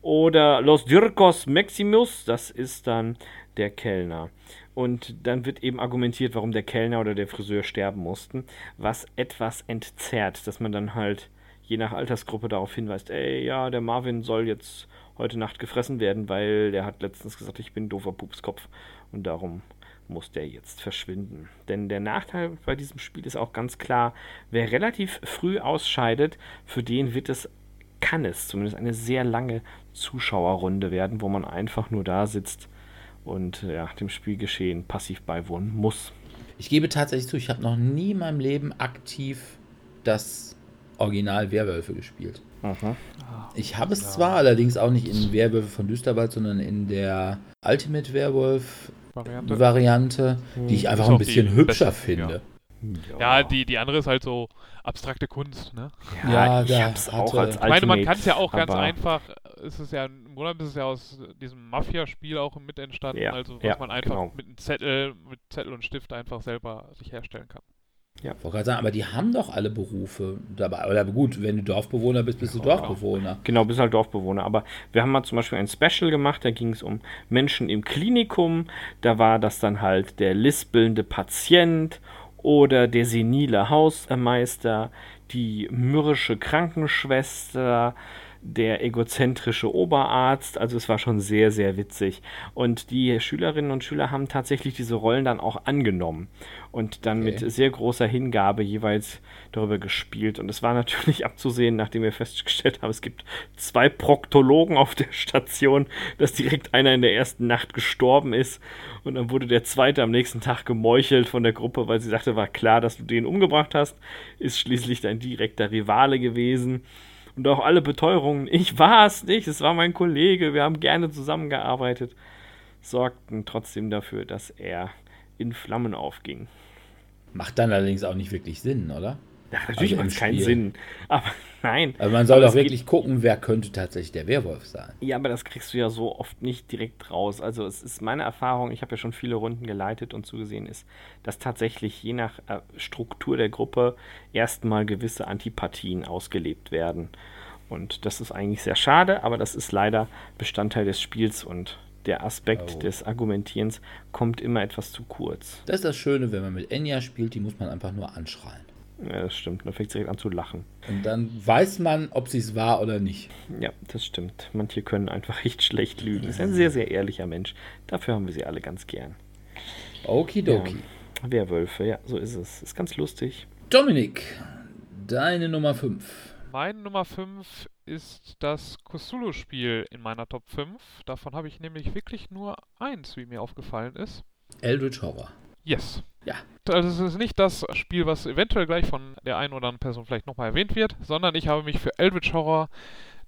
Oder Los Dirkos Maximus, das ist dann der Kellner. Und dann wird eben argumentiert, warum der Kellner oder der Friseur sterben mussten, was etwas entzerrt, dass man dann halt je nach Altersgruppe darauf hinweist, ey, ja, der Marvin soll jetzt heute Nacht gefressen werden, weil der hat letztens gesagt, ich bin ein doofer Pupskopf und darum muss der jetzt verschwinden. Denn der Nachteil bei diesem Spiel ist auch ganz klar, wer relativ früh ausscheidet, für den wird es, kann es zumindest eine sehr lange Zuschauerrunde werden, wo man einfach nur da sitzt und ja, dem Spielgeschehen passiv beiwohnen muss. Ich gebe tatsächlich zu, ich habe noch nie in meinem Leben aktiv das Original Werwölfe gespielt. Ich habe es zwar allerdings auch nicht in Werwölfe von Düsterwald, sondern in der Ultimate Werwolf Variante. Variante, die ich einfach Ist ein bisschen hübscher beste, finde. Ja, die, die andere ist halt so abstrakte Kunst, ne? Ja, ich da hab's auch als Ich meine, man kann es ja auch ganz aber- einfach, es ist ja, im Grunde ist es ja aus diesem Mafia-Spiel auch mit entstanden, Ja, also was ja, man einfach genau. mit einem Zettel, mit Zettel und Stift einfach selber sich herstellen kann. Ich wollte gerade sagen, aber die haben doch alle Berufe dabei. Oder gut, wenn du Dorfbewohner bist, bist du Dorfbewohner. Genau, bist halt Dorfbewohner. Aber wir haben mal zum Beispiel ein Special gemacht, da ging es um Menschen im Klinikum. Da war das dann halt der lispelnde Patient oder der senile Hausmeister, die mürrische Krankenschwester, der egozentrische Oberarzt. Also es war schon sehr, sehr witzig. Und die Schülerinnen und Schüler haben tatsächlich diese Rollen dann auch angenommen und dann Okay. mit sehr großer Hingabe jeweils darüber gespielt. Und es war natürlich abzusehen, nachdem wir festgestellt haben, es gibt zwei Proktologen auf der Station, dass direkt einer in der ersten Nacht gestorben ist. Und dann wurde der zweite am nächsten Tag gemeuchelt von der Gruppe, weil sie sagte, war klar, dass du den umgebracht hast. Ist schließlich dein direkter Rivale gewesen. Und auch alle Beteuerungen, ich war es nicht, es war mein Kollege, wir haben gerne zusammengearbeitet, sorgten trotzdem dafür, dass er in Flammen aufging. Macht dann allerdings auch nicht wirklich Sinn, oder? Ja, natürlich Also macht es keinen. Sinn. Aber nein. Also man soll Aber doch wirklich gucken, wer könnte tatsächlich der Werwolf sein. Ja, aber das kriegst du ja so oft nicht direkt raus. Also es ist meine Erfahrung, ich habe ja schon viele Runden geleitet und zugesehen, ist, dass tatsächlich je nach äh, Struktur der Gruppe erstmal gewisse Antipathien ausgelebt werden. Und das ist eigentlich sehr schade, aber das ist leider Bestandteil des Spiels und der Aspekt Oh. des Argumentierens kommt immer etwas zu kurz. Das ist das Schöne, wenn man mit Enya spielt, die muss man einfach nur anschreien. Ja, das stimmt. Dann fängt es direkt an zu lachen. Und dann weiß man, ob sie es war oder nicht. Ja, das stimmt. Manche können einfach echt schlecht lügen. Ist ein sehr, sehr ehrlicher Mensch. Dafür haben wir sie alle ganz gern. Okidoki. Werwölfe, ja, so ist es. Ist ganz lustig. Dominik, deine Nummer 5. Meine Nummer 5 ist das Cthulhu-Spiel in meiner Top 5. Davon habe ich nämlich wirklich nur eins, wie mir aufgefallen ist. Eldritch Horror. Yes. Ja. Also es ist nicht das Spiel, was eventuell gleich von der einen oder anderen Person vielleicht nochmal erwähnt wird, sondern ich habe mich für Eldritch Horror,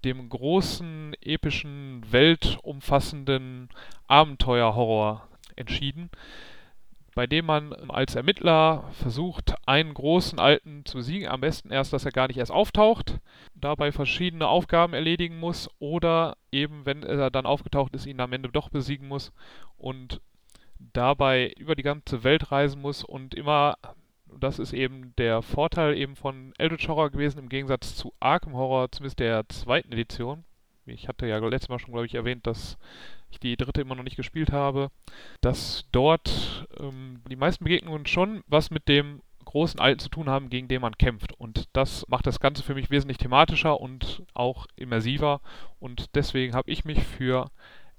dem großen, epischen, weltumfassenden Abenteuer-Horror entschieden, bei dem man als Ermittler versucht, einen großen Alten zu besiegen, am besten erst, dass er gar nicht erst auftaucht, dabei verschiedene Aufgaben erledigen muss oder eben, wenn er dann aufgetaucht ist, ihn am Ende doch besiegen muss und dabei über die ganze Welt reisen muss und immer, das ist eben der Vorteil eben von Eldritch Horror gewesen, im Gegensatz zu Arkham Horror, zumindest der zweiten Edition. Ich hatte ja letztes Mal schon, glaube ich, erwähnt, dass ich die dritte immer noch nicht gespielt habe, dass dort ähm, die meisten Begegnungen schon was mit dem großen Alten zu tun haben, gegen den man kämpft. Und das macht das Ganze für mich wesentlich thematischer und auch immersiver. Und deswegen habe ich mich für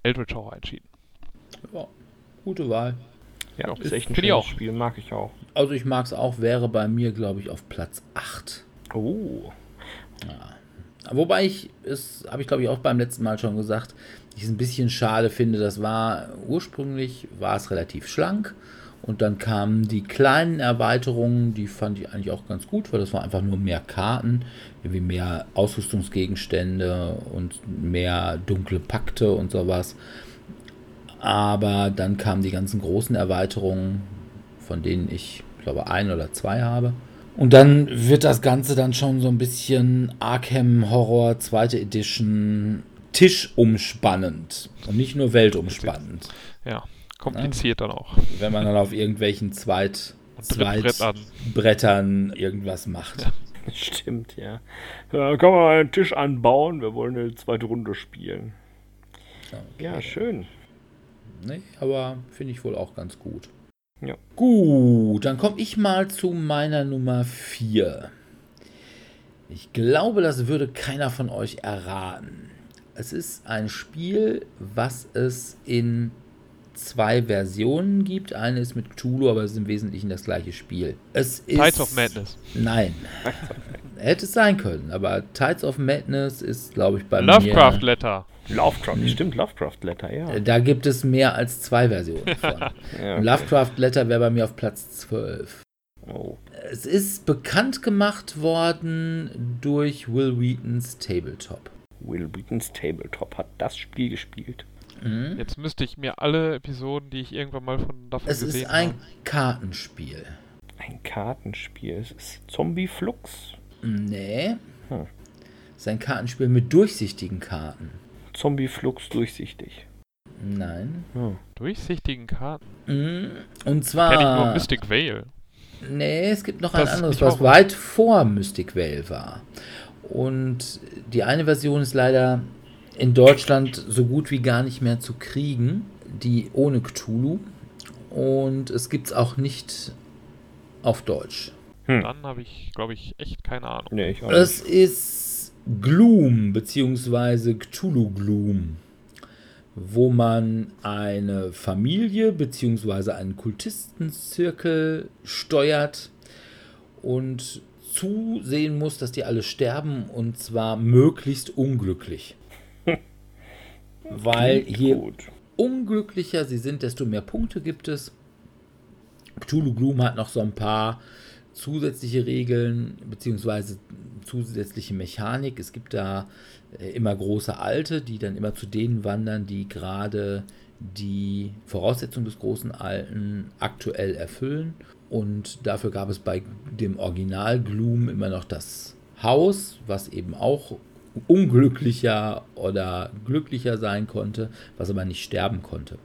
Eldritch Horror entschieden. Ja, gute Wahl. Ja, Ja, ist echt ein schönes auch. Spiel, mag ich auch. Also ich mag es auch, wäre bei mir, glaube ich, auf Platz 8. Oh, Wobei ich, es habe ich glaube ich auch beim letzten Mal schon gesagt, ich es ein bisschen schade finde, das war ursprünglich war es relativ schlank und dann kamen die kleinen Erweiterungen, die fand ich eigentlich auch ganz gut, weil das war einfach nur mehr Karten, irgendwie mehr Ausrüstungsgegenstände und mehr dunkle Pakte und sowas. Aber dann kamen die ganzen großen Erweiterungen, von denen ich glaube ein oder zwei habe. Und dann wird das Ganze dann schon so ein bisschen Arkham Horror, zweite Edition, tischumspannend. Und nicht nur weltumspannend. Ja, kompliziert dann auch. Wenn man dann auf irgendwelchen Zweit. Zweitbrettern irgendwas macht. stimmt, ja. Da kann man einen Tisch anbauen, wir wollen eine zweite Runde spielen. Ja, schön. Nee, aber finde ich wohl auch ganz gut. Ja. Gut, dann komme ich mal zu meiner Nummer 4. Ich glaube, das würde keiner von euch erraten. Es ist ein Spiel, was es in zwei Versionen gibt. Eine ist mit Cthulhu, aber es ist im Wesentlichen das gleiche Spiel. Es ist Tides of Madness. Nein. Hätte es sein können, aber Tides of Madness ist, glaube ich, bei Lovecraft mir. Letter. Lovecraft, stimmt, Lovecraft Letter, ja. Da gibt es mehr als zwei Versionen von. ja okay. Lovecraft Letter wäre bei mir auf Platz 12. Oh. Es ist bekannt gemacht worden durch Will Wheatons Tabletop. Will Wheatons Tabletop hat das Spiel gespielt. Mhm. Jetzt müsste ich mir alle Episoden, die ich irgendwann mal von davon Es gesehen ist ein habe. Kartenspiel. Ein Kartenspiel. Es ist Zombie Flux. Nee. Hm. Es ist ein Kartenspiel mit durchsichtigen Karten. Zombie Flux durchsichtig. Nein. Hm. Durchsichtigen Karten. Mhm. Und Kenne ich nur zwar. Mystic Vale. Nee, es gibt noch ein Das ist anderes, was weit vor Mystic Vale war. Und die eine Version ist leider in Deutschland so gut wie gar nicht mehr zu kriegen, die ohne Cthulhu. Und es gibt es auch nicht auf Deutsch. Hm. Dann habe ich, glaube ich, echt keine Ahnung. Nee, ich auch Es nicht. ist Gloom, beziehungsweise Cthulhu Gloom, wo man eine Familie, beziehungsweise einen Kultistenzirkel steuert und zusehen muss, dass die alle sterben und zwar möglichst unglücklich. Weil hier Gut. unglücklicher sie sind, desto mehr Punkte gibt es. Cthulhu Gloom hat noch so ein paar zusätzliche Regeln beziehungsweise zusätzliche Mechanik. Es gibt da äh, immer große Alte, die dann immer zu denen wandern, die gerade die Voraussetzungen des großen Alten aktuell erfüllen. Und dafür gab es bei dem Original Gloom immer noch das Haus, was eben auch unglücklicher oder glücklicher sein konnte, was aber nicht sterben konnte.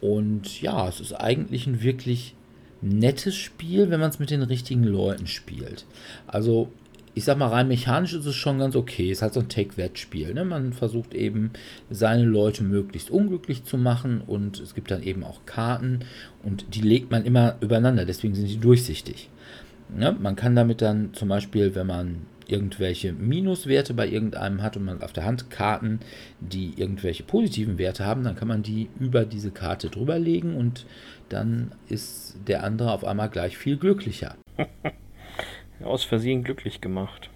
Und ja, es ist eigentlich ein wirklich nettes Spiel, wenn man es mit den richtigen Leuten spielt. Also ich sag mal, rein mechanisch ist es schon ganz okay. Es ist halt so ein Take-That-Spiel. Ne? Man versucht eben, seine Leute möglichst unglücklich zu machen und es gibt dann eben auch Karten und die legt man immer übereinander, deswegen sind die durchsichtig. Ne? Man kann damit dann zum Beispiel, wenn man irgendwelche Minuswerte bei irgendeinem hat und man auf der Hand Karten, die irgendwelche positiven Werte haben, dann kann man die über diese Karte drüber legen und dann ist der andere auf einmal gleich viel glücklicher. Aus Versehen glücklich gemacht.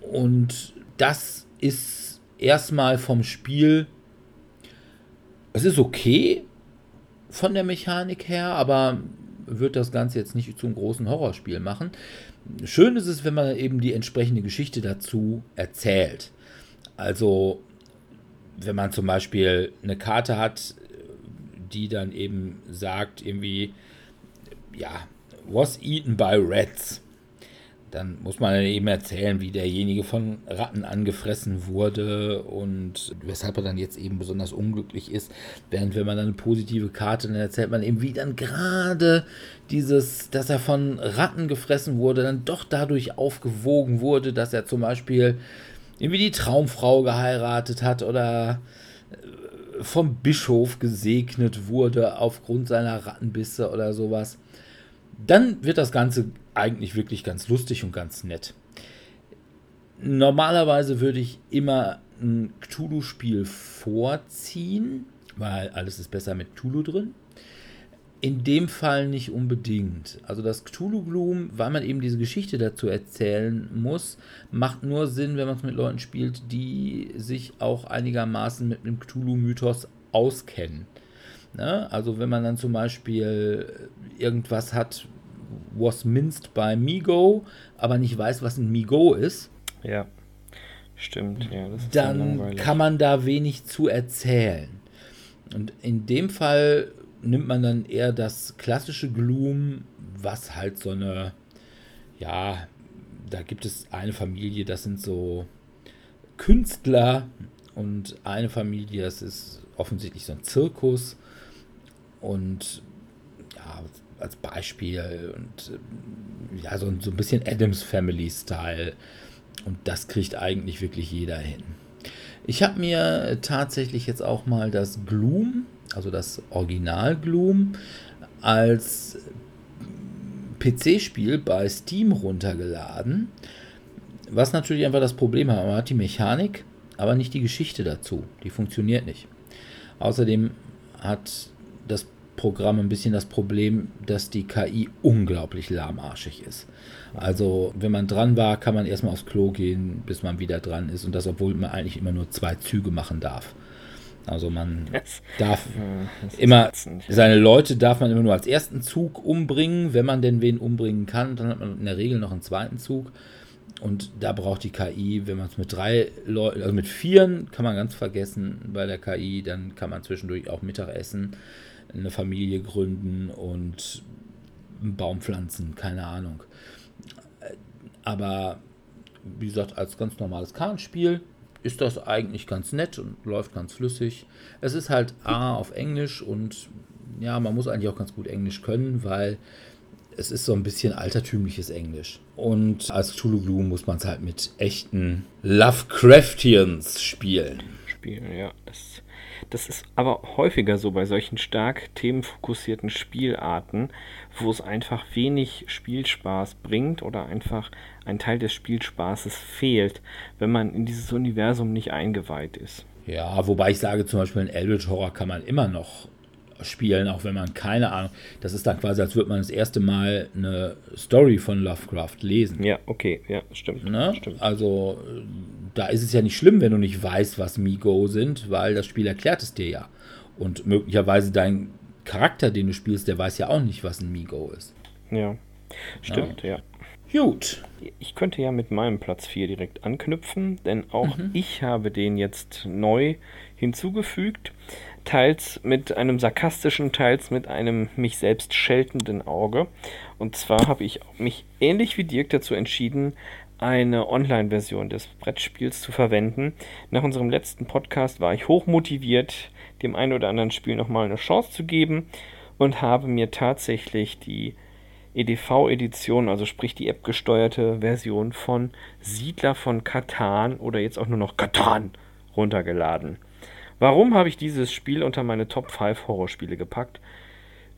Und das ist erstmal vom Spiel. Es ist okay von der Mechanik her, aber wird das Ganze jetzt nicht zum großen Horrorspiel machen. Schön ist es, wenn man eben die entsprechende Geschichte dazu erzählt. Also, wenn man zum Beispiel eine Karte hat, die dann eben sagt, irgendwie, ja, was eaten by rats dann muss man eben erzählen, wie derjenige von Ratten angefressen wurde und weshalb er dann jetzt eben besonders unglücklich ist. Während wenn man dann eine positive Karte, dann erzählt man eben, wie dann gerade dieses, dass er von Ratten gefressen wurde, dann doch dadurch aufgewogen wurde, dass er zum Beispiel irgendwie die Traumfrau geheiratet hat oder vom Bischof gesegnet wurde aufgrund seiner Rattenbisse oder sowas. Dann wird das Ganze eigentlich wirklich ganz lustig und ganz nett. Normalerweise würde ich immer ein Cthulhu-Spiel vorziehen, weil alles ist besser mit Cthulhu drin. In dem Fall nicht unbedingt. Also das Cthulhu Gloom, weil man eben diese Geschichte dazu erzählen muss, macht nur Sinn, wenn man es mit Leuten spielt, die sich auch einigermaßen mit dem Cthulhu-Mythos auskennen. Ne? Also wenn man dann zum Beispiel irgendwas hat, was minced by Migo, aber nicht weiß, was ein Migo ist. Ja, stimmt. Ja, dann, dann kann man da wenig zu erzählen. Und in dem Fall nimmt man dann eher das klassische Gloom, was halt so eine, ja, da gibt es eine Familie, das sind so Künstler und eine Familie, das ist offensichtlich so ein Zirkus und ja, als Beispiel und äh, ja, so, so ein bisschen Adams Family Style. Und das kriegt eigentlich wirklich jeder hin. Ich habe mir tatsächlich jetzt auch mal das Gloom, also das Original Gloom, als PC-Spiel bei Steam runtergeladen. Was natürlich einfach das Problem hat, man hat die Mechanik, aber nicht die Geschichte dazu. Die funktioniert nicht. Außerdem hat das Programm ein bisschen das Problem, dass die KI unglaublich lahmarschig ist. Also, wenn man dran war, kann man erstmal aufs Klo gehen, bis man wieder dran ist. Und das, obwohl man eigentlich immer nur zwei Züge machen darf. Also man darf ja, immer, seine Leute darf man immer nur als ersten Zug umbringen. Wenn man denn wen umbringen kann, dann hat man in der Regel noch einen zweiten Zug. Und da braucht die KI, wenn man es mit drei Leuten, also mit vieren kann man ganz vergessen bei der KI, dann kann man zwischendurch auch Mittag essen eine Familie gründen und einen Baum pflanzen, keine Ahnung. Aber wie gesagt, als ganz normales Kartenspiel ist das eigentlich ganz nett und läuft ganz flüssig. Es ist halt A auf Englisch und ja, man muss eigentlich auch ganz gut Englisch können, weil es ist so ein bisschen altertümliches Englisch. Und als Cthulhu Gloom muss man es halt mit echten Lovecraftians spielen. Spielen, ja. Das ist aber häufiger so bei solchen stark themenfokussierten Spielarten, wo es einfach wenig Spielspaß bringt oder einfach ein Teil des Spielspaßes fehlt, wenn man in dieses Universum nicht eingeweiht ist. Ja, wobei ich sage, zum Beispiel in Eldritch Horror kann man immer noch spielen, auch wenn man keine Ahnung. Das ist dann quasi, als würde man das erste Mal eine Story von Lovecraft lesen. Ja, okay, ja, stimmt. Ne? stimmt. Also da ist es ja nicht schlimm, wenn du nicht weißt, was Migo sind, weil das Spiel erklärt es dir ja. Und möglicherweise dein Charakter, den du spielst, der weiß ja auch nicht, was ein Migo ist. Ja, stimmt, ja. ja. Gut. Ich könnte ja mit meinem Platz 4 direkt anknüpfen, denn auch ich habe den jetzt neu hinzugefügt. Teils mit einem sarkastischen, teils mit einem mich selbst scheltenden Auge. Und zwar habe ich mich ähnlich wie Dirk dazu entschieden, eine Online-Version des Brettspiels zu verwenden. Nach unserem letzten Podcast war ich hochmotiviert, dem einen oder anderen Spiel nochmal eine Chance zu geben und habe mir tatsächlich die EDV-Edition, also sprich die App-gesteuerte Version von Siedler von Katan oder jetzt auch nur noch Katan runtergeladen. Warum habe ich dieses Spiel unter meine Top 5 Horrorspiele gepackt?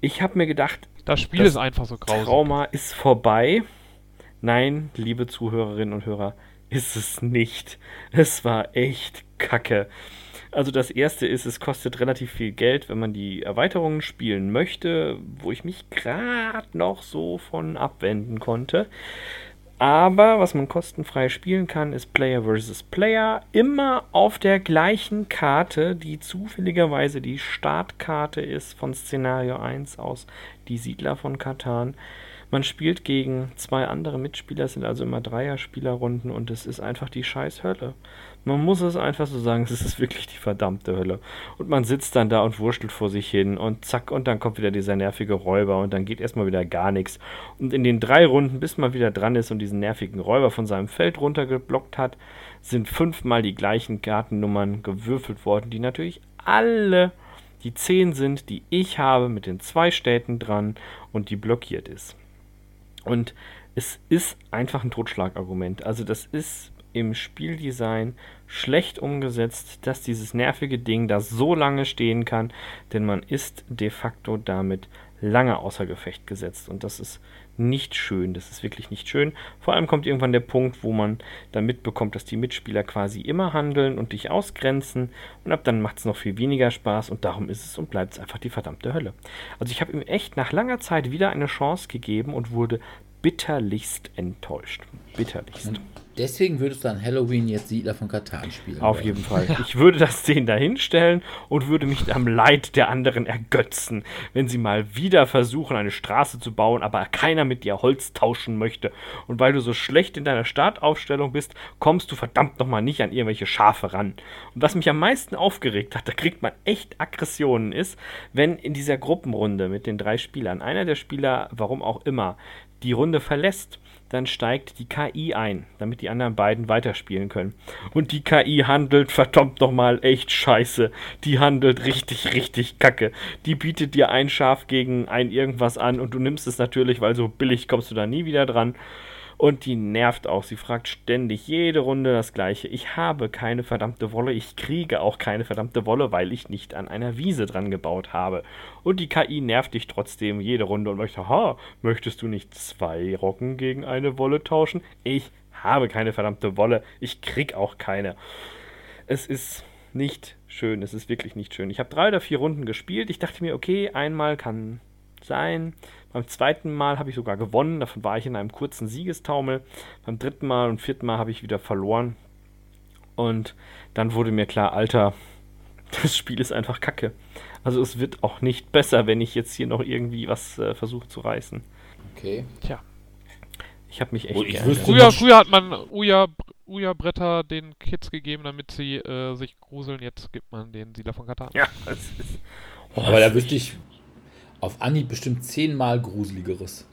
Ich habe mir gedacht, Das Spiel Das ist einfach so grausig. Trauma ist vorbei. Nein, liebe Zuhörerinnen und Hörer, ist es nicht. Es war echt kacke. Also das erste ist, es kostet relativ viel Geld, wenn man die Erweiterungen spielen möchte, wo ich mich gerade noch so von abwenden konnte. Aber was man kostenfrei spielen kann, ist Player vs. Player. Immer auf der gleichen Karte, die zufälligerweise die Startkarte ist von Szenario 1 aus Die Siedler von Katan. Man spielt gegen zwei andere Mitspieler, es sind also immer Dreier-Spielerrunden und es ist einfach die scheiß Hölle. Man muss es einfach so sagen, es ist wirklich die verdammte Hölle. Und man sitzt dann da und wurschtelt vor sich hin und zack, und dann kommt wieder dieser nervige Räuber und dann geht erstmal wieder gar nichts. Und in den drei Runden, bis man wieder dran ist und diesen nervigen Räuber von seinem Feld runtergeblockt hat, sind fünfmal die gleichen Kartennummern gewürfelt worden, die natürlich alle die 10 sind, die ich habe mit den zwei Städten dran und die blockiert ist. Und es ist einfach ein Totschlagargument. Also das ist im Spieldesign schlecht umgesetzt, dass dieses nervige Ding da so lange stehen kann, denn man ist de facto damit lange außer Gefecht gesetzt und das ist nicht schön, das ist wirklich nicht schön. Vor allem kommt irgendwann der Punkt, wo man dann mitbekommt, dass die Mitspieler quasi immer handeln und dich ausgrenzen und ab dann macht es noch viel weniger Spaß und darum ist es und bleibt es einfach die verdammte Hölle. Also ich habe ihm echt nach langer Zeit wieder eine Chance gegeben und wurde bitterlichst enttäuscht. Bitterlichst. Deswegen würdest du an Halloween jetzt Siedler von Katan spielen. Auf wollen. jeden Fall. Ich würde das denen da hinstellen und würde mich am Leid der anderen ergötzen, wenn sie mal wieder versuchen, eine Straße zu bauen, aber keiner mit dir Holz tauschen möchte. Und weil du so schlecht in deiner Startaufstellung bist, kommst du verdammt nochmal nicht an irgendwelche Schafe ran. Und was mich am meisten aufgeregt hat, da kriegt man echt Aggressionen, ist, wenn in dieser Gruppenrunde mit den drei Spielern einer der Spieler, warum auch immer, die Runde verlässt, dann steigt die KI ein, damit die anderen beiden weiterspielen können. Und die KI handelt verdammt nochmal echt scheiße. Die handelt richtig, richtig kacke. Die bietet dir ein Schaf gegen ein irgendwas an und du nimmst es natürlich, weil so billig kommst du da nie wieder dran. Und die nervt auch. Sie fragt ständig jede Runde das Gleiche. Ich habe keine verdammte Wolle. Ich kriege auch keine verdammte Wolle, weil ich nicht an einer Wiese dran gebaut habe. Und die KI nervt dich trotzdem jede Runde und möchte, ha, möchtest du nicht zwei Rocken gegen eine Wolle tauschen? Ich habe keine verdammte Wolle. Ich krieg auch keine. Es ist nicht schön. Es ist wirklich nicht schön. Ich habe drei oder vier Runden gespielt. Ich dachte mir, okay, einmal kann sein. Beim zweiten Mal habe ich sogar gewonnen. Davon war ich in einem kurzen Siegestaumel. Beim dritten Mal und vierten Mal habe ich wieder verloren. Und dann wurde mir klar, Alter, das Spiel ist einfach kacke. Also es wird auch nicht besser, wenn ich jetzt hier noch irgendwie was äh, versuche zu reißen. Okay. Tja. Ich habe mich echt Oh, Früher, früher hat man Uja, Uja-Bretter den Kids gegeben, damit sie äh, sich gruseln. Jetzt gibt man den Siedler von Katan. Ja, das ist, oh, Aber da wüsste ich auf Anhieb bestimmt zehnmal gruseligeres.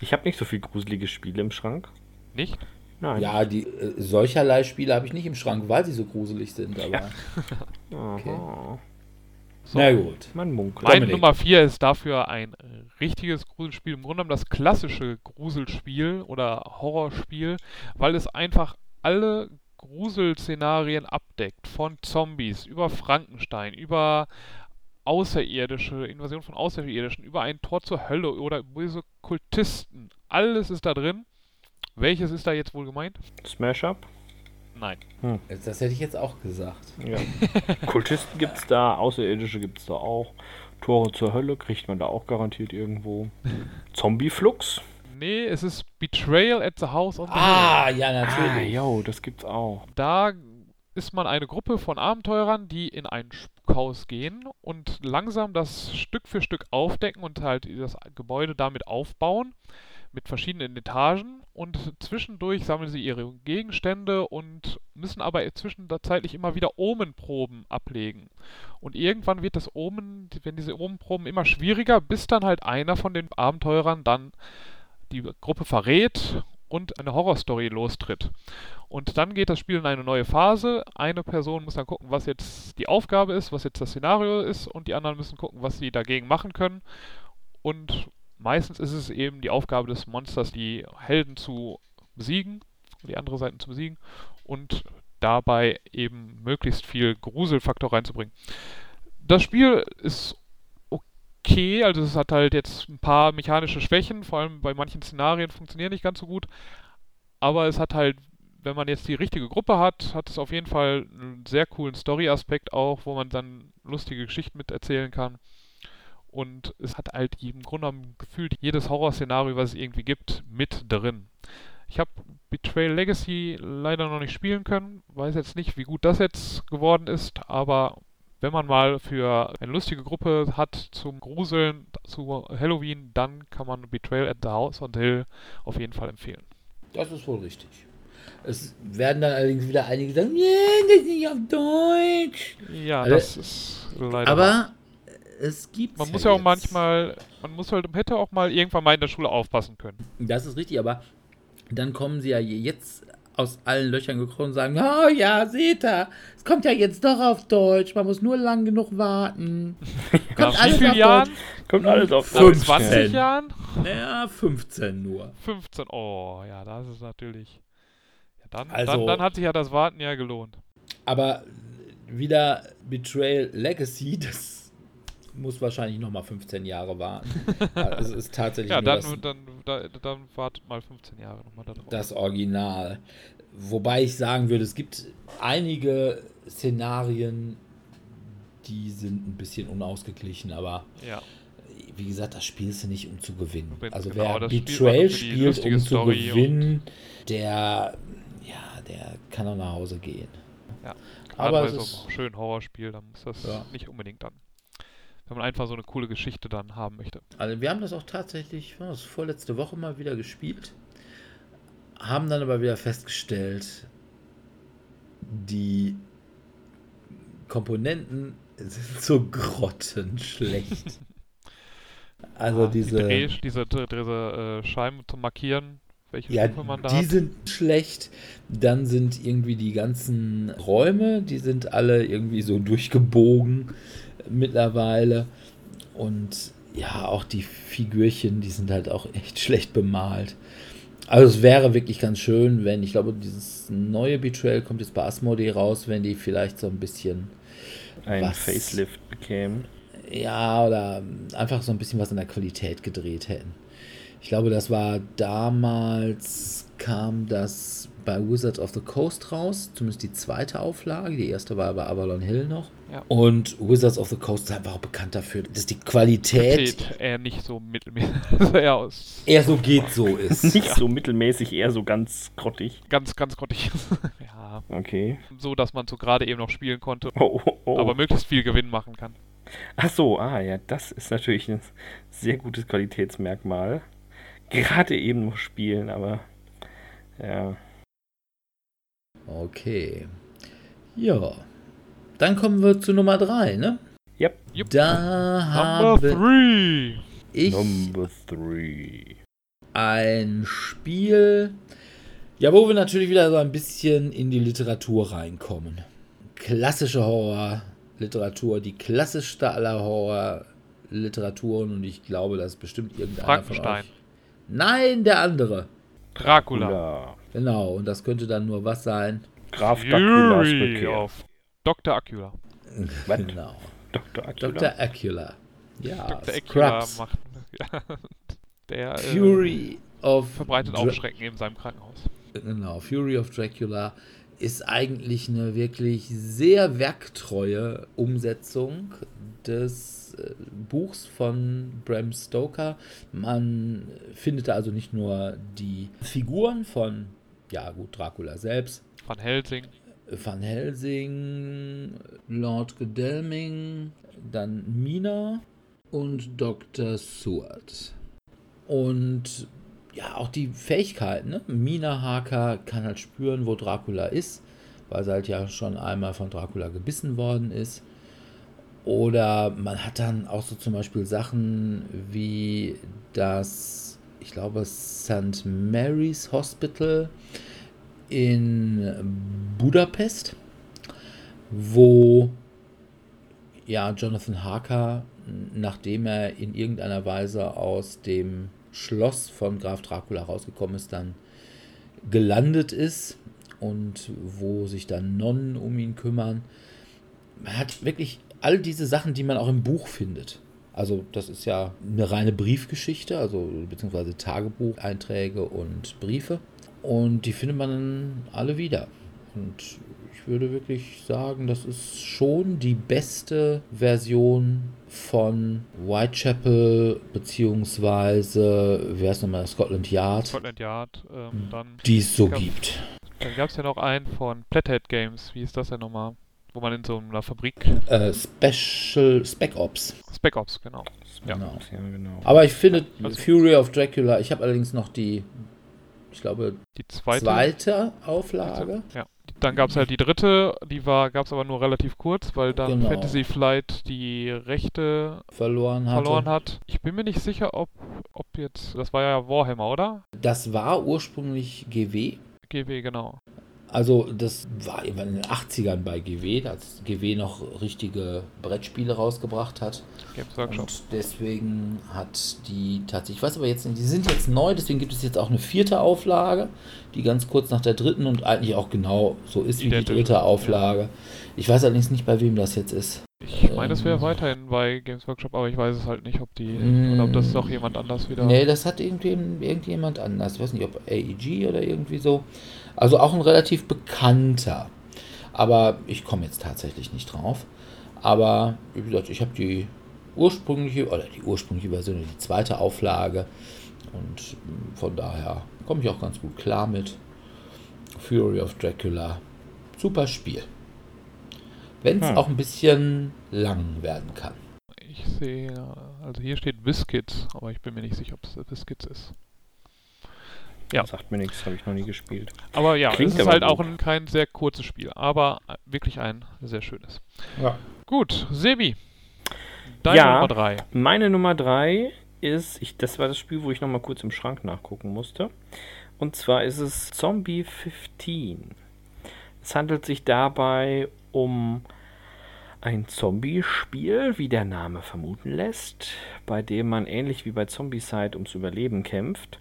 ich habe nicht so viel gruselige Spiele im Schrank. Nicht? Nein. Ja, die äh, solcherlei Spiele habe ich nicht im Schrank, weil sie so gruselig sind. Aber Ja. Aha. So. na gut. Man munkelt. Mein Dominik. Nummer 4 ist dafür ein richtiges Gruselspiel, im Grunde genommen das klassische Gruselspiel oder Horrorspiel, weil es einfach alle Gruselszenarien abdeckt. Von Zombies über Frankenstein, über Außerirdische, Invasion von Außerirdischen, über ein Tor zur Hölle oder böse Kultisten. Alles ist da drin. Welches ist da jetzt wohl gemeint? Smash Up. Nein. Das, das hätte ich jetzt auch gesagt. Ja. Kultisten gibt's da, Außerirdische gibt's da auch. Tore zur Hölle kriegt man da auch garantiert irgendwo. Zombie-Flux. Nee, es ist Betrayal at the House on the. Ah, ja, Ah, natürlich. jo, das gibt's auch. Da ist man eine Gruppe von Abenteurern, die in ein Spukhaus gehen und langsam das Stück für Stück aufdecken und halt das Gebäude damit aufbauen. mit verschiedenen Etagen und zwischendurch sammeln sie ihre Gegenstände und müssen aber zwischenzeitlich immer wieder Omenproben ablegen. Und irgendwann wird das Omen, wenn diese Omenproben immer schwieriger, bis dann halt einer von den Abenteurern dann die Gruppe verrät und eine Horrorstory lostritt. Und dann geht das Spiel in eine neue Phase. Eine Person muss dann gucken, was jetzt die Aufgabe ist, was jetzt das Szenario ist, und die anderen müssen gucken, was sie dagegen machen können. Und meistens ist es eben die Aufgabe des Monsters, die Helden zu besiegen, die andere Seiten zu besiegen und dabei eben möglichst viel Gruselfaktor reinzubringen. Das Spiel ist okay, also es hat halt jetzt ein paar mechanische Schwächen, vor allem bei manchen Szenarien funktionieren nicht ganz so gut, aber es hat halt, wenn man jetzt die richtige Gruppe hat, hat es auf jeden Fall einen sehr coolen Story-Aspekt auch, wo man dann lustige Geschichten miterzählen kann. Und es hat halt im Grunde genommen gefühlt jedes Horrorszenario, was es irgendwie gibt, mit drin. Ich habe Betrayal Legacy leider noch nicht spielen können, weiß jetzt nicht, wie gut das jetzt geworden ist, aber wenn man mal für eine lustige Gruppe hat zum Gruseln, zu Halloween, dann kann man Betrayal at the House on Hill auf jeden Fall empfehlen. Das ist wohl richtig. Es werden dann allerdings wieder einige sagen, nee, das ist nicht auf Deutsch. Ja, also, das ist leider. Aber es gibt. Man muss ja, ja auch manchmal, man muss halt, hätte auch mal irgendwann mal in der Schule aufpassen können. Das ist richtig, aber dann kommen sie ja jetzt aus allen Löchern gekrochen und sagen, oh ja, seht ihr, es kommt ja jetzt doch auf Deutsch, man muss nur lang genug warten. Kommt alles wie auf Jahren? Deutsch. Kommt alles auf Deutsch. 20 Jahren? Naja, 15 nur. 15, oh, ja, das ist natürlich... Ja, dann, also, dann, dann hat sich ja das Warten ja gelohnt. Aber wieder Betrayal Legacy, das muss wahrscheinlich nochmal 15 Jahre warten. Es ist tatsächlich. ja, dann, das, dann, dann, dann wartet mal 15 Jahre nochmal darauf. Das Original. Wobei ich sagen würde, es gibt einige Szenarien, die sind ein bisschen unausgeglichen, aber ja. wie gesagt, das spielst du nicht, um zu gewinnen. Also genau, wer Betrayal spielt, um zu gewinnen, der, ja, der kann auch nach Hause gehen. Ja, aber es ist so ein schön Horrorspiel, dann muss das ja. nicht unbedingt dann wenn man einfach so eine coole Geschichte dann haben möchte. Also wir haben das auch tatsächlich, das vorletzte Woche mal wieder gespielt, haben dann aber wieder festgestellt, die Komponenten sind so grottenschlecht. also ah, diese, die Dreh, diese, diese äh, Scheiben zum Markieren, welche ja, Stufe man da die hat. sind schlecht. Dann sind irgendwie die ganzen Räume, die sind alle irgendwie so durchgebogen mittlerweile. Und ja, auch die Figürchen, die sind halt auch echt schlecht bemalt. Also es wäre wirklich ganz schön, wenn, ich glaube, dieses neue Betrayal kommt jetzt bei Asmodee raus, wenn die vielleicht so ein bisschen ein was, Facelift bekämen. Ja, oder einfach so ein bisschen was an der Qualität gedreht hätten. Ich glaube, das war damals, kam das bei Wizards of the Coast raus, zumindest die zweite Auflage. Die erste war bei Avalon Hill noch. Ja. Und Wizards of the Coast ist einfach auch bekannt dafür, dass die Qualität. Qualität eher nicht so mittelmäßig. Eher, aus eher so geht so ist. nicht ja. so mittelmäßig, eher so ganz grottig. Ganz, ganz grottig. ja. Okay. So, dass man so gerade eben noch spielen konnte. Oh, oh, oh. Aber möglichst viel Gewinn machen kann. Ach so, ah ja, das ist natürlich ein sehr gutes Qualitätsmerkmal. Gerade eben noch spielen, aber ja. Okay. Ja. Dann kommen wir zu Nummer 3, ne? Yep. yep. Da habe three. ich Number three. ein Spiel, ja, wo wir natürlich wieder so ein bisschen in die Literatur reinkommen. Klassische Horrorliteratur, die klassischste aller Horrorliteraturen und ich glaube, das ist bestimmt irgendeiner von euch. Nein, der andere. Dracula. Genau, und das könnte dann nur was sein? Graf Draculas Rückkehr. Auf Dr. Acula. genau. Dr. Acula. Dr. Acula. Ja, Dr. Acula macht. Ja, der äh, Fury äh, of verbreitet Dra Aufschrecken in seinem Krankenhaus. Genau, Fury of Dracula ist eigentlich eine wirklich sehr werktreue Umsetzung des äh, Buchs von Bram Stoker. Man findet da also nicht nur die Figuren von ja gut, Dracula selbst. Van Helsing. Van Helsing, Lord Godalming, dann Mina und Dr. Seward. Und ja, auch die Fähigkeiten. Ne? Mina Harker kann halt spüren, wo Dracula ist, weil sie halt ja schon einmal von Dracula gebissen worden ist. Oder man hat dann auch so zum Beispiel Sachen wie das, ich glaube, St. Mary's Hospital in Budapest, wo ja Jonathan Harker, nachdem er in irgendeiner Weise aus dem Schloss von Graf Dracula rausgekommen ist, dann gelandet ist und wo sich dann Nonnen um ihn kümmern. Man hat wirklich all diese Sachen, die man auch im Buch findet. Also das ist ja eine reine Briefgeschichte, also beziehungsweise Tagebucheinträge und Briefe. Und die findet man dann alle wieder. Und ich würde wirklich sagen, das ist schon die beste Version von Whitechapel beziehungsweise, wer ist nochmal, Scotland Yard. Scotland Yard, ähm, dann. Die es so gab, gibt. Dann gab es ja noch einen von Flathead Games, wie ist das denn nochmal? Wo man in so einer Fabrik. Äh, Special Spec Ops. Spec Ops, genau. Ja, Genau. ja, genau. Aber ich finde Also- Fury of Dracula, ich habe allerdings noch die, ich glaube, Die zweite. zweite Auflage. Ja. Dann gab es halt die dritte, die war, gab es aber nur relativ kurz, weil dann Genau. Fantasy Flight die Rechte verloren verloren hat. Ich bin mir nicht sicher, ob, ob jetzt, das war ja Warhammer, oder? Das war ursprünglich GW. GW, genau. Also das war irgendwann in den 80ern bei GW, als GW noch richtige Brettspiele rausgebracht hat. Games Workshop. Und deswegen hat die tatsächlich, ich weiß aber jetzt nicht, die sind jetzt neu, deswegen gibt es jetzt auch eine vierte Auflage, die ganz kurz nach der dritten und eigentlich auch genau so ist wie die dritte Auflage. Ich weiß allerdings nicht, bei wem das jetzt ist. Ich meine, das wäre weiterhin bei Games Workshop, aber ich weiß es halt nicht, ob die, Mm. oder ob das doch jemand anders wieder. Nee, das hat irgendjemand anders. Ich weiß nicht, ob AEG oder irgendwie so. Also auch ein relativ bekannter. Aber ich komme jetzt tatsächlich nicht drauf. Aber wie gesagt, ich habe die ursprüngliche, oder die ursprüngliche Version, die zweite Auflage. Und mm, von daher komme ich auch ganz gut klar mit. Fury of Dracula. Super Spiel. Wenn es Hm. auch ein bisschen lang werden kann. Ich sehe, also hier steht Biscuits, aber ich bin mir nicht sicher, ob es Biscuits ist. Ja. Sagt mir nichts, habe ich noch nie gespielt. Aber ja, Klingt es ist halt gut. auch ein, kein sehr kurzes Spiel, aber wirklich ein sehr schönes. Ja. Gut, Sebi. Deine Ja. Nummer 3. Meine Nummer 3 ist, ich, das war das Spiel, wo ich nochmal kurz im Schrank nachgucken musste. Und zwar ist es Zombie 15. Es handelt sich dabei um ein Zombie-Spiel, wie der Name vermuten lässt, bei dem man ähnlich wie bei Zombicide ums Überleben kämpft.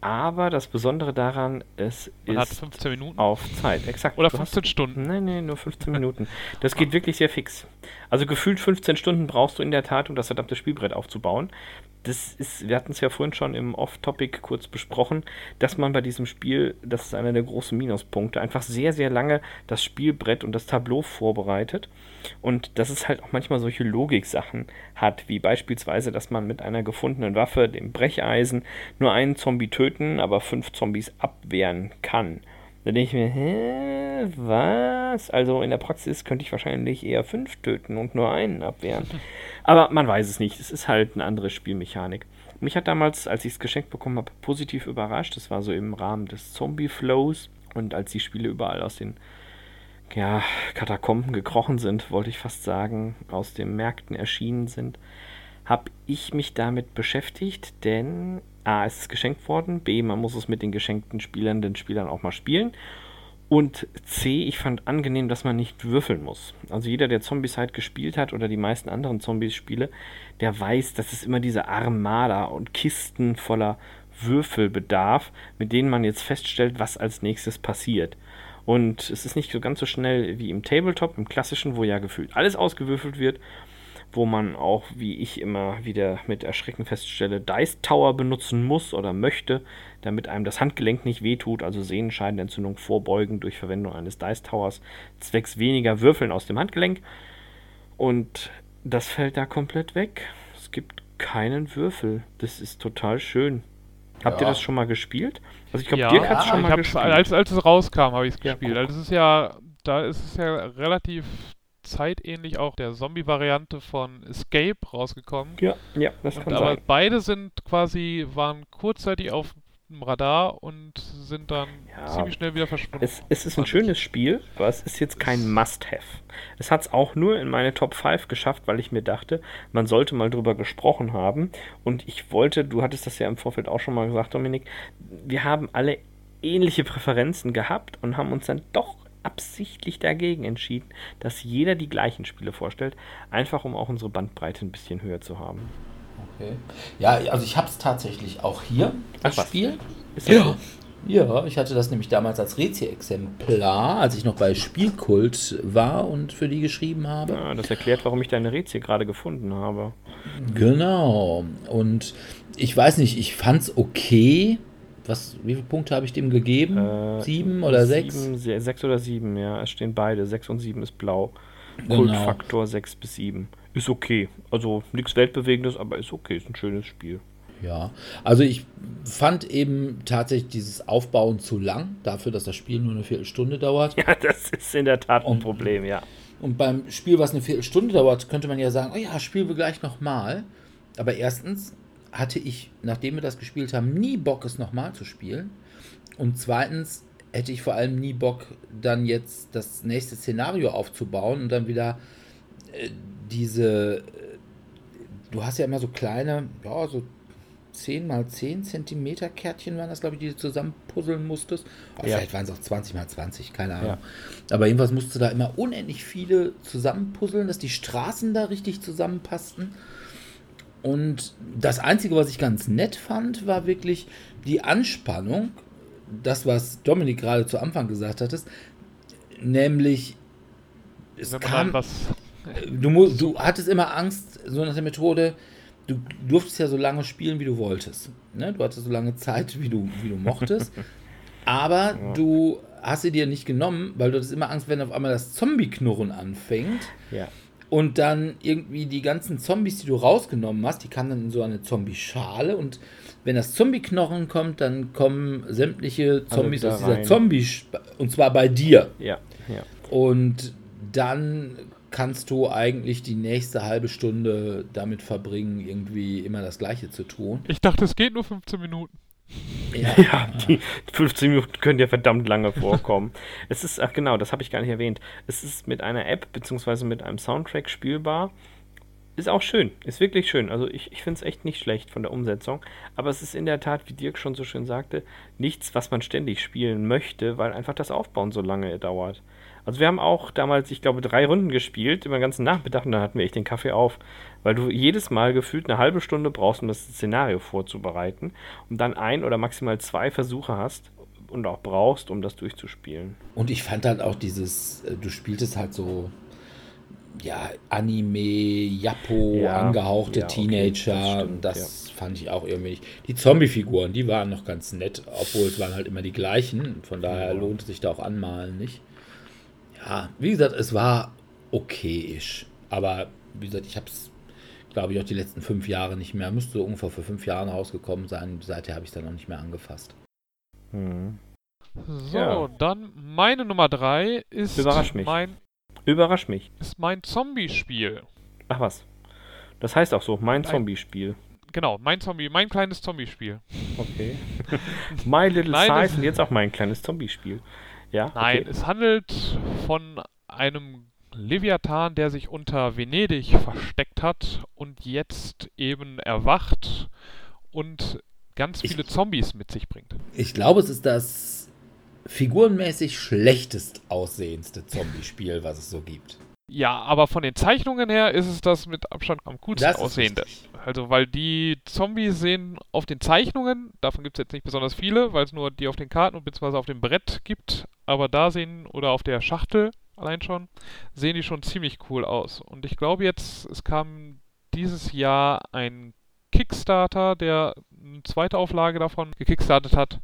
Aber das Besondere daran, es Man hat ist 15 Minuten. auf Zeit. Exakt. Oder Du hast- 15 Stunden. Nein, nein, nur 15 Minuten. Das geht wirklich sehr fix. Also gefühlt 15 Stunden brauchst du in der Tat, um das verdammte Spielbrett aufzubauen. Das ist, wir hatten es ja vorhin schon im Off-Topic kurz besprochen, dass man bei diesem Spiel, das ist einer der großen Minuspunkte, einfach sehr, sehr lange das Spielbrett und das Tableau vorbereitet. Und dass es halt auch manchmal solche Logik-Sachen hat, wie beispielsweise, dass man mit einer gefundenen Waffe, dem Brecheisen, nur einen Zombie töten, aber fünf Zombies abwehren kann. Da denke ich mir, hä, was? Also in der Praxis könnte ich wahrscheinlich eher fünf töten und nur einen abwehren. Aber man weiß es nicht. Es ist halt eine andere Spielmechanik. Mich hat damals, als ich es geschenkt bekommen habe, positiv überrascht. Das war so im Rahmen des Zombie-Flows. Und als die Spiele überall aus den ja, Katakomben gekrochen sind, wollte ich fast sagen, aus den Märkten erschienen sind, habe ich mich damit beschäftigt, denn A, es ist geschenkt worden, B, man muss es mit den geschenkten Spielern, den Spielern auch mal spielen. Und C, ich fand angenehm, dass man nicht würfeln muss. Also jeder, der Zombieside gespielt hat oder die meisten anderen Zombies-Spiele, der weiß, dass es immer diese Armada und Kisten voller Würfel bedarf, mit denen man jetzt feststellt, was als nächstes passiert. Und es ist nicht so ganz so schnell wie im Tabletop, im klassischen, wo ja gefühlt alles ausgewürfelt wird, wo man auch, wie ich immer wieder mit Erschrecken feststelle, Dice Tower benutzen muss oder möchte, damit einem das Handgelenk nicht wehtut, also Sehenscheidenentzündung vorbeugen durch Verwendung eines Dice Towers, zwecks weniger Würfeln aus dem Handgelenk. Und das fällt da komplett weg. Es gibt keinen Würfel. Das ist total schön. Habt ihr Ja. das schon mal gespielt? Also ich glaube, ja, Dirk hat es ja, schon ich mal gespielt. als, als es rauskam, habe ich es Ja, gespielt. guck. Also es ist ja, da ist es ja relativ zeitähnlich auch der Zombie-Variante von Escape rausgekommen. ja, ja, das Und kann aber sein. beide sind quasi, waren kurzzeitig auf dem Radar und sind dann Ja, ziemlich schnell wieder verschwunden. Es, es ist ein schönes Spiel, aber es ist jetzt kein Must-Have. Es hat es auch nur in meine Top 5 geschafft, weil ich mir dachte, man sollte mal drüber gesprochen haben. Und ich wollte, du hattest das ja im Vorfeld auch schon mal gesagt, Dominik, wir haben alle ähnliche Präferenzen gehabt und haben uns dann doch absichtlich dagegen entschieden, dass jeder die gleichen Spiele vorstellt, einfach um auch unsere Bandbreite ein bisschen höher zu haben. Okay. Ja, also ich habe es tatsächlich auch hier, das Ach. Spiel. Ist das so? Ja, ich hatte das nämlich damals als Rezi-Exemplar, als ich noch bei Spielkult war und für die geschrieben habe. Ja, das erklärt, warum ich deine Rätsel gerade gefunden habe. Genau. Und ich weiß nicht, ich fand's okay. Was, wie viele Punkte habe ich dem gegeben? Äh, sieben oder sechs? Sieben, se- sechs oder sieben, ja. Es stehen beide. Sechs und sieben ist blau. Genau. Kultfaktor sechs bis sieben. Ist okay. Also nichts Weltbewegendes, aber ist okay. Ist ein schönes Spiel. Ja, also ich fand eben tatsächlich dieses Aufbauen zu lang, dafür, dass das Spiel nur eine Viertelstunde dauert. Ja, das ist in der Tat ein Und- Problem, ja. Und beim Spiel, was eine Viertelstunde dauert, könnte man ja sagen, oh ja, spielen wir gleich nochmal. Aber erstens hatte ich, nachdem wir das gespielt haben, nie Bock, es nochmal zu spielen. Und zweitens hätte ich vor allem nie Bock, dann jetzt das nächste Szenario aufzubauen und dann wieder äh, diese, äh, du hast ja immer so kleine, ja, so 10 mal 10 Zentimeter Kärtchen waren das, glaube ich, die du zusammen puzzeln musstest. Oder Ja. Vielleicht waren es auch 20 mal 20, keine Ahnung. Ja. Aber jedenfalls musst du da immer unendlich viele zusammenpuzzeln, dass die Straßen da richtig zusammenpassten. Und das Einzige, was ich ganz nett fand, war wirklich die Anspannung. Das, was Dominik gerade zu Anfang gesagt hattest. Nämlich, es kam, was du, du hattest immer Angst, so nach der Methode, du durftest ja so lange spielen, wie du wolltest. Ne? Du hattest so lange Zeit, wie du, wie du mochtest. Aber du hast sie dir nicht genommen, weil du hattest immer Angst, wenn auf einmal das Zombie-Knurren anfängt Ja. Und dann irgendwie die ganzen Zombies, die du rausgenommen hast, die kamen dann in so eine Zombie-Schale und wenn das Zombie-Knochen kommt, dann kommen sämtliche Zombies wieder aus dieser rein. Zombie, und zwar bei dir. Ja, ja. Und dann kannst du eigentlich die nächste halbe Stunde damit verbringen, irgendwie immer das Gleiche zu tun. Ich dachte, es geht nur 15 Minuten. Ja, Ja, die 15 Minuten können ja verdammt lange vorkommen. es ist, ach genau, das habe ich gar nicht erwähnt. Es ist mit einer App beziehungsweise mit einem Soundtrack spielbar. Ist auch schön, ist wirklich schön. Also ich, ich finde es echt nicht schlecht von der Umsetzung. Aber es ist in der Tat, wie Dirk schon so schön sagte, nichts, was man ständig spielen möchte, weil einfach das Aufbauen so lange dauert. Also wir haben auch damals, ich glaube, drei Runden gespielt, über den ganzen Nachmittag und dann hatten wir echt den Kaffee auf, weil du jedes Mal gefühlt eine halbe Stunde brauchst, um das Szenario vorzubereiten und dann ein oder maximal zwei Versuche hast und auch brauchst, um das durchzuspielen. Und ich fand halt auch dieses, äh, du spieltest halt so, ja, Anime, Jappo, Ja, angehauchte ja, okay, Teenager. das stimmt, das fand ich auch irgendwie nicht. Die Zombie-Figuren, die waren noch ganz nett, obwohl es waren halt immer die gleichen. Von daher Ja. lohnt es sich da auch anmalen nicht. Ja, wie gesagt, es war okayisch. Aber wie gesagt, ich habe es, glaube ich, auch die letzten fünf Jahre nicht mehr. Müsste ungefähr vor fünf Jahren rausgekommen sein. Seither habe ich es dann noch nicht mehr angefasst. Hm. So, Ja. dann meine Nummer 3 ist Überrasch mich. mein, Überrasch mich. ist mein Zombie-Spiel. Ach was. Das heißt auch so, mein. Zombie-Spiel. Genau, mein Zombie, mein kleines Zombie-Spiel. Okay. My Little Nein, Size und jetzt auch mein kleines Zombie-Spiel. Ja? Nein, okay. es handelt von einem Leviathan, der sich unter Venedig versteckt hat und jetzt eben erwacht und ganz Ich- viele Zombies mit sich bringt. Ich glaube, es ist das figurenmäßig schlechtest aussehendste Zombie-Spiel, was es so gibt. Ja, aber von den Zeichnungen her ist es das mit Abstand am coolsten aussehende. richtig. Also, weil die Zombies sehen auf den Zeichnungen, davon gibt es jetzt nicht besonders viele, weil es nur die auf den Karten und beziehungsweise auf dem Brett gibt, aber da sehen, oder auf der Schachtel allein schon, sehen die schon ziemlich cool aus. Und ich glaube jetzt, es kam dieses Jahr ein Kickstarter, der eine zweite Auflage davon gekickstartet hat.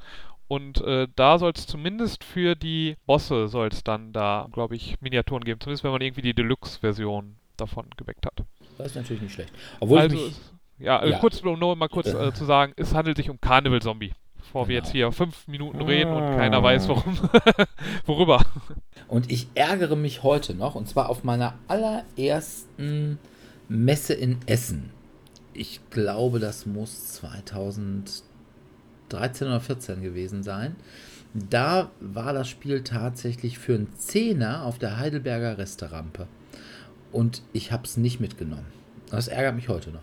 Und äh, da soll es zumindest für die Bosse soll es dann da, glaube ich, Miniaturen geben. Zumindest wenn man irgendwie die Deluxe-Version davon geweckt hat. Das ist natürlich nicht schlecht. Obwohl also, ich mich, ja, äh, ja. kurz, um nur mal kurz äh, zu sagen, es handelt sich um Carnival Zombie. Bevor wir Genau. jetzt hier fünf Minuten reden und Ah. keiner weiß, warum. worüber. und ich ärgere mich heute noch, und zwar auf meiner allerersten Messe in Essen. Ich glaube, das muss 2013 13 oder 14 gewesen sein. Da war das Spiel tatsächlich für einen Zehner auf der Heidelberger Resterampe. Und ich habe es nicht mitgenommen. Das ärgert mich heute noch.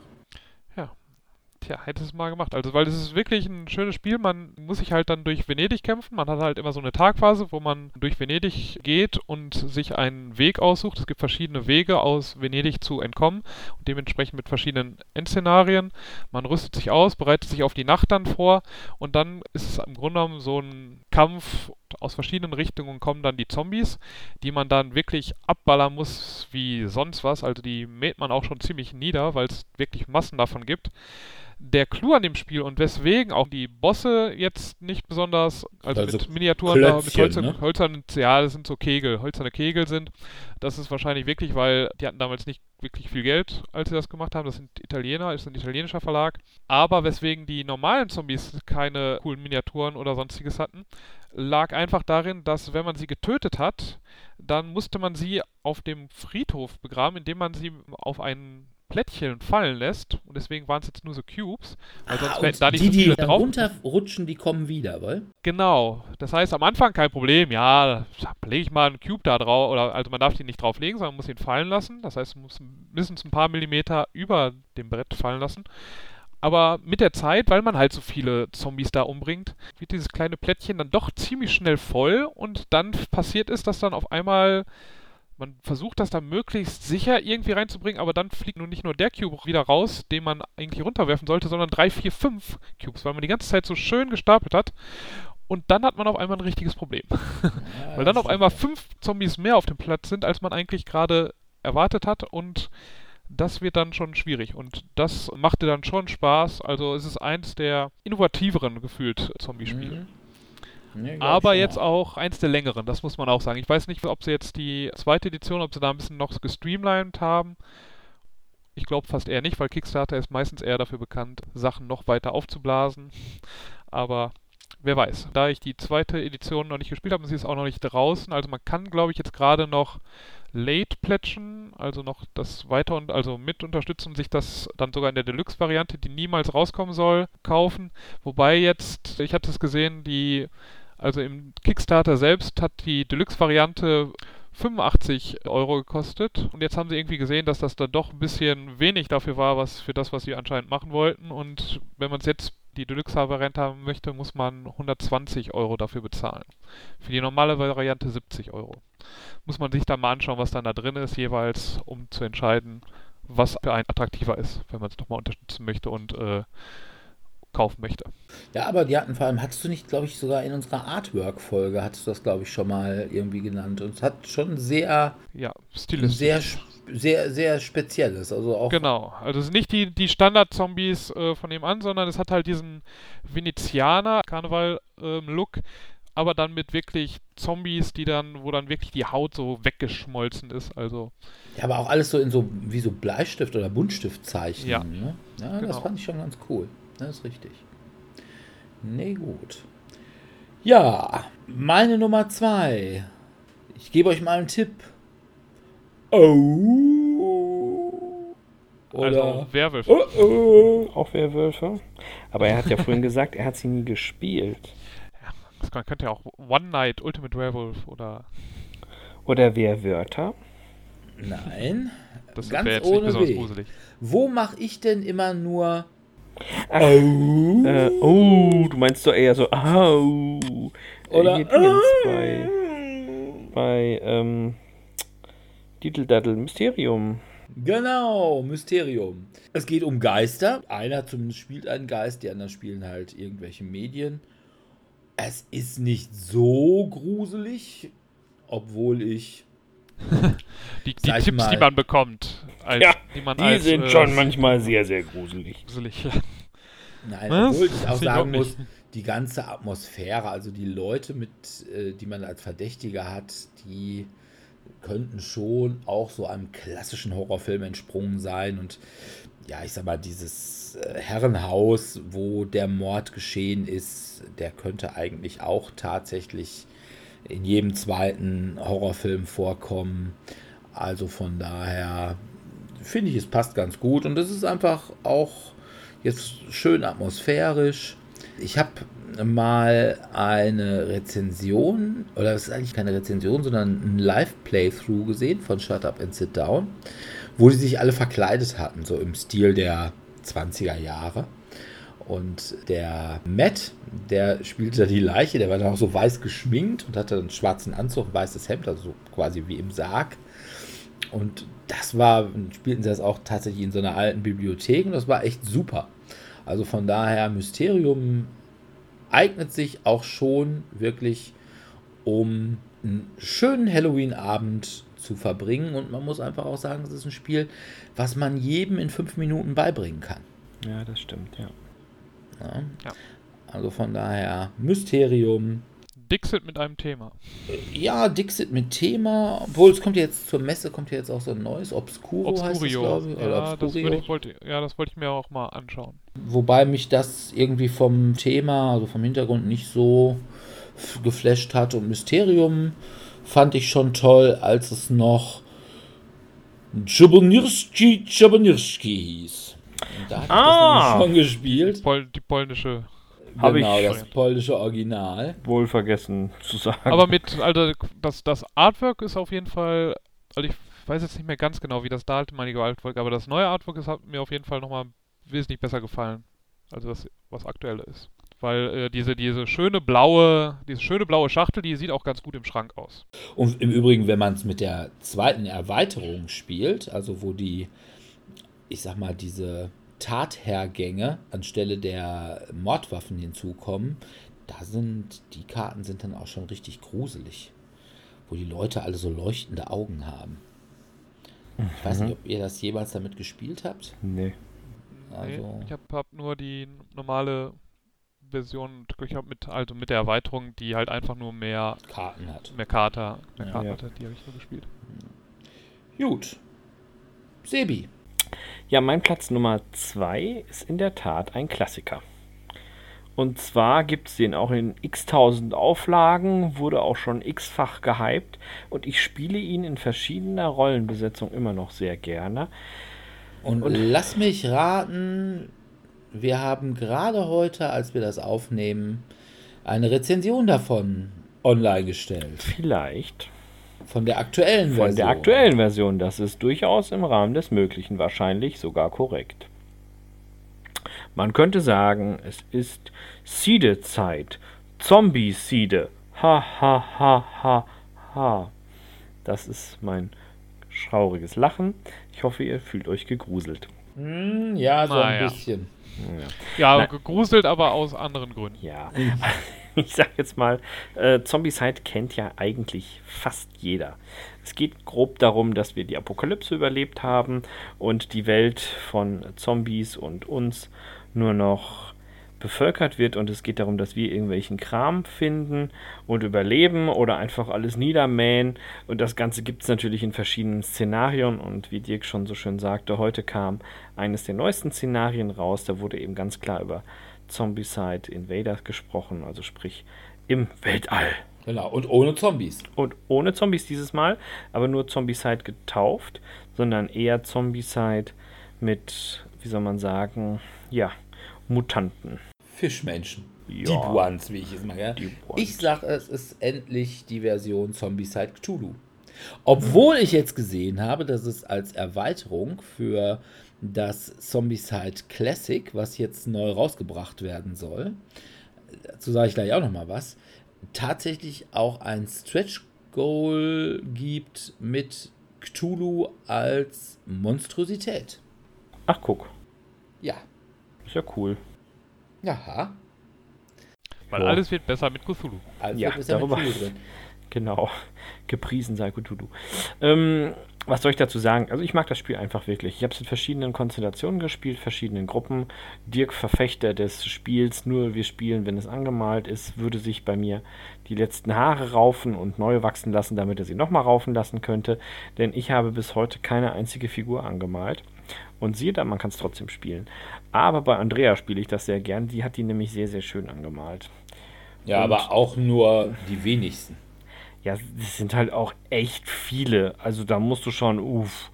Tja, hätte es mal gemacht. Also, weil es ist wirklich ein schönes Spiel. Man muss sich halt dann durch Venedig kämpfen. Man hat halt immer so eine Tagphase, wo man durch Venedig geht und sich einen Weg aussucht. Es gibt verschiedene Wege aus Venedig zu entkommen und dementsprechend mit verschiedenen Endszenarien. Man rüstet sich aus, bereitet sich auf die Nacht dann vor und dann ist es im Grunde genommen so ein Kampf aus verschiedenen Richtungen kommen dann die Zombies, die man dann wirklich abballern muss wie sonst was. Also die mäht man auch schon ziemlich nieder, weil es wirklich Massen davon gibt der Clou an dem Spiel und weswegen auch die Bosse jetzt nicht besonders, also, also mit Miniaturen, Klötzchen, mit Holzer, ne? hölzernen, ja, das sind so Kegel, hölzerne Kegel sind. Das ist wahrscheinlich wirklich, weil die hatten damals nicht wirklich viel Geld, als sie das gemacht haben. Das sind Italiener, ist ein italienischer Verlag. Aber weswegen die normalen Zombies keine coolen Miniaturen oder sonstiges hatten, lag einfach darin, dass wenn man sie getötet hat, dann musste man sie auf dem Friedhof begraben, indem man sie auf einen Plättchen fallen lässt. Und deswegen waren es jetzt nur so Cubes. Weil sonst ah, da nicht die, so viele die drauf. runterrutschen, die kommen wieder, weil? Genau. Das heißt, am Anfang kein Problem. Ja, lege ich mal einen Cube da drauf. Oder, also man darf den nicht drauflegen, sondern man muss ihn fallen lassen. Das heißt, man muss mindestens ein paar Millimeter über dem Brett fallen lassen. Aber mit der Zeit, weil man halt so viele Zombies da umbringt, wird dieses kleine Plättchen dann doch ziemlich schnell voll. Und dann passiert es, dass dann auf einmal man versucht das dann möglichst sicher irgendwie reinzubringen, aber dann fliegt nun nicht nur der Cube wieder raus, den man eigentlich runterwerfen sollte, sondern drei, vier, fünf Cubes, weil man die ganze Zeit so schön gestapelt hat. Und dann hat man auf einmal ein richtiges Problem. Ja, weil dann auf einmal fünf Zombies mehr auf dem Platz sind, als man eigentlich gerade erwartet hat und das wird dann schon schwierig und das machte dann schon Spaß. Also es ist eins der innovativeren gefühlt Zombie-Spiele. Mhm. Nee, aber jetzt auch eins der längeren, das muss man auch sagen. Ich weiß nicht, ob sie jetzt die zweite Edition, ob sie da ein bisschen noch gestreamlined haben. Ich glaube fast eher nicht, weil Kickstarter ist meistens eher dafür bekannt, Sachen noch weiter aufzublasen. Aber wer weiß. Da ich die zweite Edition noch nicht gespielt habe, sie ist auch noch nicht draußen. Also man kann, glaube ich, jetzt gerade noch Late plätschen, also noch das weiter und also mit unterstützen und sich das dann sogar in der Deluxe-Variante, die niemals rauskommen soll, kaufen. Wobei jetzt, ich hatte es gesehen, die also im Kickstarter selbst hat die Deluxe-Variante 85 Euro gekostet und jetzt haben sie irgendwie gesehen, dass das dann doch ein bisschen wenig dafür war, was für das, was sie anscheinend machen wollten und wenn man es jetzt die Deluxe-Variante haben möchte, muss man 120 Euro dafür bezahlen. Für die normale Variante 70 Euro. Muss man sich dann mal anschauen, was dann da drin ist, jeweils, um zu entscheiden, was für einen attraktiver ist, wenn man es nochmal unterstützen möchte und äh, kaufen möchte. Ja, aber die hatten vor allem, hattest du nicht, glaube ich, sogar in unserer Artwork-Folge, hattest du das, glaube ich, schon mal irgendwie genannt. Und es hat schon sehr, ja, stilistisch. sehr, sehr, sehr spezielles. Also auch genau, also es sind nicht die, die Standard-Zombies äh, von dem an, sondern es hat halt diesen Venezianer-Karneval-Look. Ähm, aber dann mit wirklich Zombies, die dann, wo dann wirklich die Haut so weggeschmolzen ist. Also. Ja, aber auch alles so in so wie so Bleistift oder Buntstiftzeichen. Ja, ne? ja genau. das fand ich schon ganz cool. Das ist richtig. Nee, gut. Ja, meine Nummer zwei. Ich gebe euch mal einen Tipp. Oh. Oder also Werwölfe. Oh, oh. Auch Werwölfe. Aber er hat ja vorhin gesagt, er hat sie nie gespielt. Ja, man könnte ja auch One Night Ultimate Werewolf oder. Oder Werwörter. Nein. Das ganz ohne Weh. Wo mache ich denn immer nur Oh. Äh, oh, du meinst doch eher so, au. Oder äh, bei, bei ähm, Diddle Mysterium. Genau, Mysterium. Es geht um Geister. Einer zumindest spielt einen Geist, die anderen spielen halt irgendwelche Medien. Es ist nicht so gruselig, obwohl ich. die, die Tipps, mal, die man bekommt. Als, ja, die, man die als, sind äh, schon manchmal sehr, sehr gruselig. gruselig ja. Nein, Was? obwohl ich auch sagen muss, die ganze Atmosphäre, also die Leute, mit, äh, die man als Verdächtige hat, die könnten schon auch so einem klassischen Horrorfilm entsprungen sein. Und ja, ich sag mal, dieses äh, Herrenhaus, wo der Mord geschehen ist, der könnte eigentlich auch tatsächlich in jedem zweiten Horrorfilm vorkommen. Also von daher finde ich, es passt ganz gut. Und es ist einfach auch jetzt schön atmosphärisch. Ich habe mal eine Rezension, oder es ist eigentlich keine Rezension, sondern ein Live-Playthrough gesehen von Shut Up and Sit Down, wo die sich alle verkleidet hatten, so im Stil der 20er Jahre. Und der Matt, der spielte die Leiche, der war dann auch so weiß geschminkt und hatte einen schwarzen Anzug, ein weißes Hemd, also so quasi wie im Sarg. Und das war, spielten sie das auch tatsächlich in so einer alten Bibliothek und das war echt super. Also von daher, Mysterium eignet sich auch schon wirklich, um einen schönen Halloween-Abend zu verbringen. Und man muss einfach auch sagen, es ist ein Spiel, was man jedem in fünf Minuten beibringen kann. Ja, das stimmt, ja. Ja. Ja. Also von daher, Mysterium. Dixit mit einem Thema. Ja, Dixit mit Thema, obwohl es kommt ja jetzt zur Messe, kommt ja jetzt auch so ein neues, Obscuro, heißt es, Obscurio. glaube ich. Oder Ja, das Obscurio. würde ich, wollte, ja, das wollte ich mir auch mal anschauen. Wobei mich das irgendwie vom Thema, also vom Hintergrund nicht so geflasht hat. Und Mysterium fand ich schon toll, als es noch Czabonirski Czabonirski hieß. Und da ich Ah. das schon gespielt. Pol die polnische. Hab ich genau, das schon. polnische Original. Wohl vergessen zu sagen. Aber mit, also das, das Artwork ist auf jeden Fall, also ich weiß jetzt nicht mehr ganz genau, wie das damalige Artwork, aber das neue Artwork ist, hat mir auf jeden Fall nochmal wesentlich besser gefallen, als das, was aktuell ist. Weil äh, diese, diese schöne blaue, diese schöne blaue Schachtel, die sieht auch ganz gut im Schrank aus. Und im Übrigen, wenn man es mit der zweiten Erweiterung spielt, also wo die, ich sag mal, diese Tathergänge anstelle der Mordwaffen hinzukommen, da sind die Karten sind dann auch schon richtig gruselig. Wo die Leute alle so leuchtende Augen haben. Ich weiß nicht, ob ihr das jemals damit gespielt habt. nee. Also, Nee, ich habe hab nur die normale Version, ich habe mit, also mit der Erweiterung, die halt einfach nur mehr, Karten hat. mehr Karte, mehr Ja. Karten Ja. hatte, die habe ich nur gespielt. Gut. Sebi. Ja, mein Platz Nummer zwei ist in der Tat ein Klassiker. Und zwar gibt es den auch in x-tausend Auflagen, wurde auch schon x-fach gehypt und ich spiele ihn in verschiedener Rollenbesetzung immer noch sehr gerne. Und, lass mich raten, wir haben gerade heute, als wir das aufnehmen, eine Rezension davon online gestellt. Vielleicht Von der aktuellen Version. von der aktuellen Version, das ist durchaus im Rahmen des Möglichen, wahrscheinlich sogar korrekt. Man könnte sagen, es ist Siede-Zeit. Zombie-Siede. Ha, ha, ha, ha, ha. Das ist mein schauriges Lachen. Ich hoffe, ihr fühlt euch gegruselt. Hm, ja, so ein Naja. bisschen. Ja, Nein. gegruselt, aber aus anderen Gründen. Ja, ich sag jetzt mal, äh, Zombicide kennt ja eigentlich fast jeder. Es geht grob darum, dass wir die Apokalypse überlebt haben und die Welt von Zombies und uns nur noch bevölkert wird. Und es geht darum, dass wir irgendwelchen Kram finden und überleben oder einfach alles niedermähen. Und das Ganze gibt es natürlich in verschiedenen Szenarien. Und wie Dirk schon so schön sagte, heute kam eines der neuesten Szenarien raus, da wurde eben ganz klar über Zombicide Invaders gesprochen, also sprich im Weltall. Genau, und ohne Zombies. Und ohne Zombies dieses Mal, aber nur Zombicide getauft, sondern eher Zombicide mit, wie soll man sagen, ja, Mutanten. Fischmenschen. Ja. Deep Ones, wie ich es. Ja? Ones. Ich sag, es ist endlich die Version Zombieside Cthulhu. Obwohl ich jetzt gesehen habe, dass es als Erweiterung für das Zombieside Classic, was jetzt neu rausgebracht werden soll, dazu sage ich gleich auch noch mal was, tatsächlich auch ein Stretch Goal gibt mit Cthulhu als Monstrosität. Ach, guck, Ja. ist ja cool. Jaha. Weil Ja. alles wird besser mit Cthulhu. Also Ja, ist ja mit darüber- Cthulhu drin. Genau. Gepriesen sei Cthulhu. Ähm, was soll ich dazu sagen? Also ich mag das Spiel einfach wirklich. Ich habe es in verschiedenen Konstellationen gespielt, verschiedenen Gruppen. Dirk, Verfechter des Spiels, nur wir spielen, wenn es angemalt ist, würde sich bei mir die letzten Haare raufen und neu wachsen lassen, damit er sie nochmal raufen lassen könnte. Denn ich habe bis heute keine einzige Figur angemalt. Und siehe da, man kann es trotzdem spielen. Aber bei Andrea spiele ich das sehr gern. Die hat die nämlich sehr, sehr schön angemalt. Ja, Und- aber auch nur die wenigsten. Ja, das sind halt auch echt viele. Also da musst du schon, uff.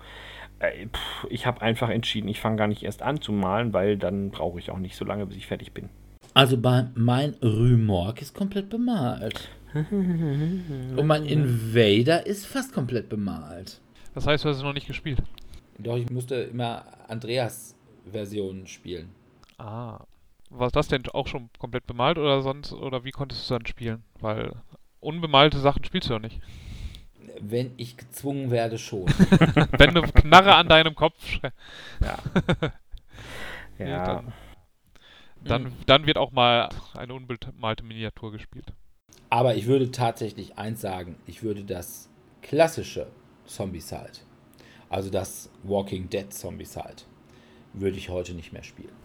Äh, pff, Ich habe einfach entschieden, ich fange gar nicht erst an zu malen, weil dann brauche ich auch nicht so lange, bis ich fertig bin. Also bei mein Rümork ist komplett bemalt. Und mein Invader ist fast komplett bemalt. Das heißt, du hast es noch nicht gespielt. Doch, ich musste immer Andreas-Versionen spielen. Ah. War das denn auch schon komplett bemalt oder sonst, oder wie konntest du es dann spielen? Weil unbemalte Sachen spielst du ja nicht. Wenn ich gezwungen werde, schon. Wenn eine Knarre an deinem Kopf. Ja. Nee, ja. dann, dann, dann wird auch mal eine unbemalte Miniatur gespielt. Aber ich würde tatsächlich eins sagen. Ich würde das klassische Zombicide, also das Walking Dead Zombicide, würde ich heute nicht mehr spielen.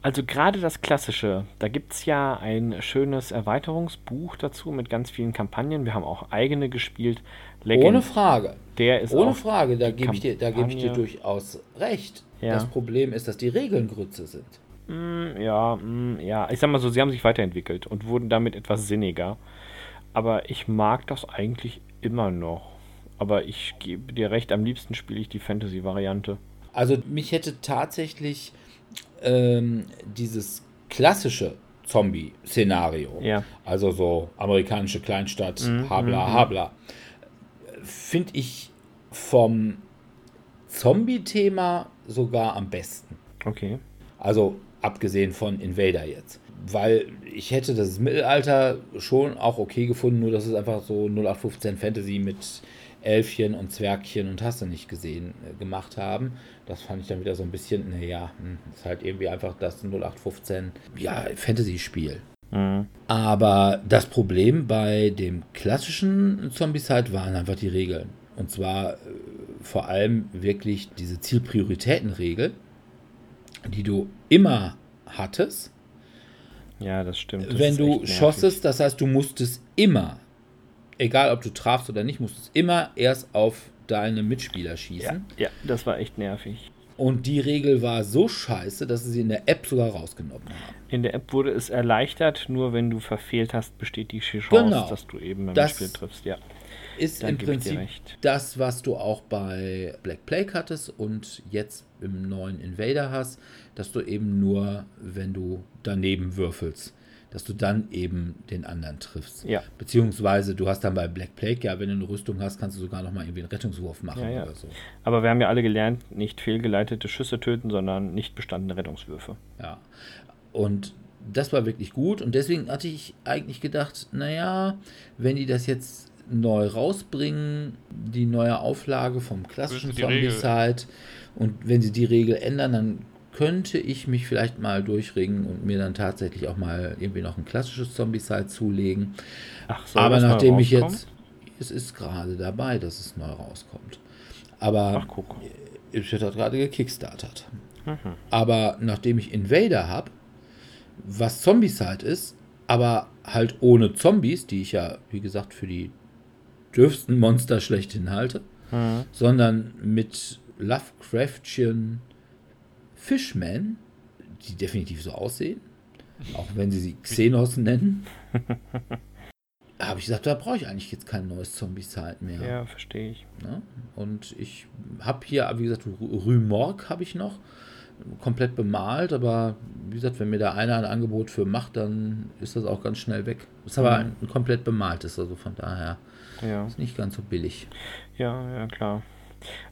Also gerade das Klassische, da gibt es ja ein schönes Erweiterungsbuch dazu mit ganz vielen Kampagnen. Wir haben auch eigene gespielt. Ohne Frage. Der ist Ohne Frage, da gebe ich, dir- da gebe ich dir durchaus recht. Ja. Das Problem ist, dass die Regeln Grütze sind. Mm, ja, mm, ja, ich sag mal so, sie haben sich weiterentwickelt und wurden damit etwas sinniger. Aber ich mag das eigentlich immer noch. Aber ich gebe dir recht, am liebsten spiele ich die Fantasy-Variante. Also mich hätte tatsächlich ähm, dieses klassische Zombie-Szenario, Ja. also so amerikanische Kleinstadt, Mhm, habla, mhm. habla, finde ich vom Zombie-Thema sogar am besten. Okay. Also abgesehen von Invader jetzt. Weil ich hätte das Mittelalter schon auch okay gefunden, nur dass es einfach so 0815 Fantasy mit Elfchen und Zwergchen und hast du nicht gesehen äh, gemacht haben. Das fand ich dann wieder so ein bisschen, naja, hm, ist halt irgendwie einfach das 0815 ja, Fantasy-Spiel. Mhm. Aber das Problem bei dem klassischen Zombicide waren einfach die Regeln. Und zwar äh, vor allem wirklich diese Zielprioritätenregel, die du immer hattest, Ja, das stimmt. Das wenn du schossest. Das heißt, du musstest immer, egal ob du trafst oder nicht, musstest immer erst auf deine Mitspieler Ja, schießen. ja, das war echt nervig. Und die Regel war so scheiße, dass sie sie in der App sogar rausgenommen haben. In der App wurde es erleichtert, nur wenn du verfehlt hast, besteht die Chance, Genau. dass du eben beim Das- Spiel triffst. Ja, ist da im Prinzip das, was du auch bei Black Plague hattest und jetzt im neuen Invader hast, dass du eben nur, wenn du daneben würfelst, dass du dann eben den anderen triffst. Ja. Beziehungsweise du hast dann bei Black Plague, ja, wenn du eine Rüstung hast, kannst du sogar nochmal irgendwie einen Rettungswurf machen Ja, ja. oder so. Aber wir haben ja alle gelernt, nicht fehlgeleitete Schüsse töten, sondern nicht bestandene Rettungswürfe. Ja. Und das war wirklich gut und deswegen hatte ich eigentlich gedacht, naja, wenn die das jetzt neu rausbringen, die neue Auflage vom klassischen Regel- Zombicide und wenn sie die Regel ändern, dann könnte ich mich vielleicht mal durchringen und mir dann tatsächlich auch mal irgendwie noch ein klassisches Zombicide zulegen. Ach, soll Aber nachdem ich rauskommen? jetzt, es ist gerade dabei, dass es neu rauskommt. Aber Ach, guck. wird halt gerade gekickstartert. Mhm. Aber nachdem ich Invader habe, was Zombicide ist, aber halt ohne Zombies, die ich ja, wie gesagt, für die dürfsten Monster schlechthin halte, Mhm. sondern mit Lovecraftchen Fishmen, die definitiv so aussehen, auch wenn sie sie Xenos nennen, habe ich gesagt, da brauche ich eigentlich jetzt kein neues Zombicide mehr. Ja, verstehe ich. Ne? Und ich habe hier, wie gesagt, Rü- Rümork habe ich noch, komplett bemalt, aber wie gesagt, wenn mir da einer ein Angebot für macht, dann ist das auch ganz schnell weg. Ist aber Mhm. ein, ein komplett bemaltes, also von daher Ja, ist nicht ganz so billig. ja, ja, klar.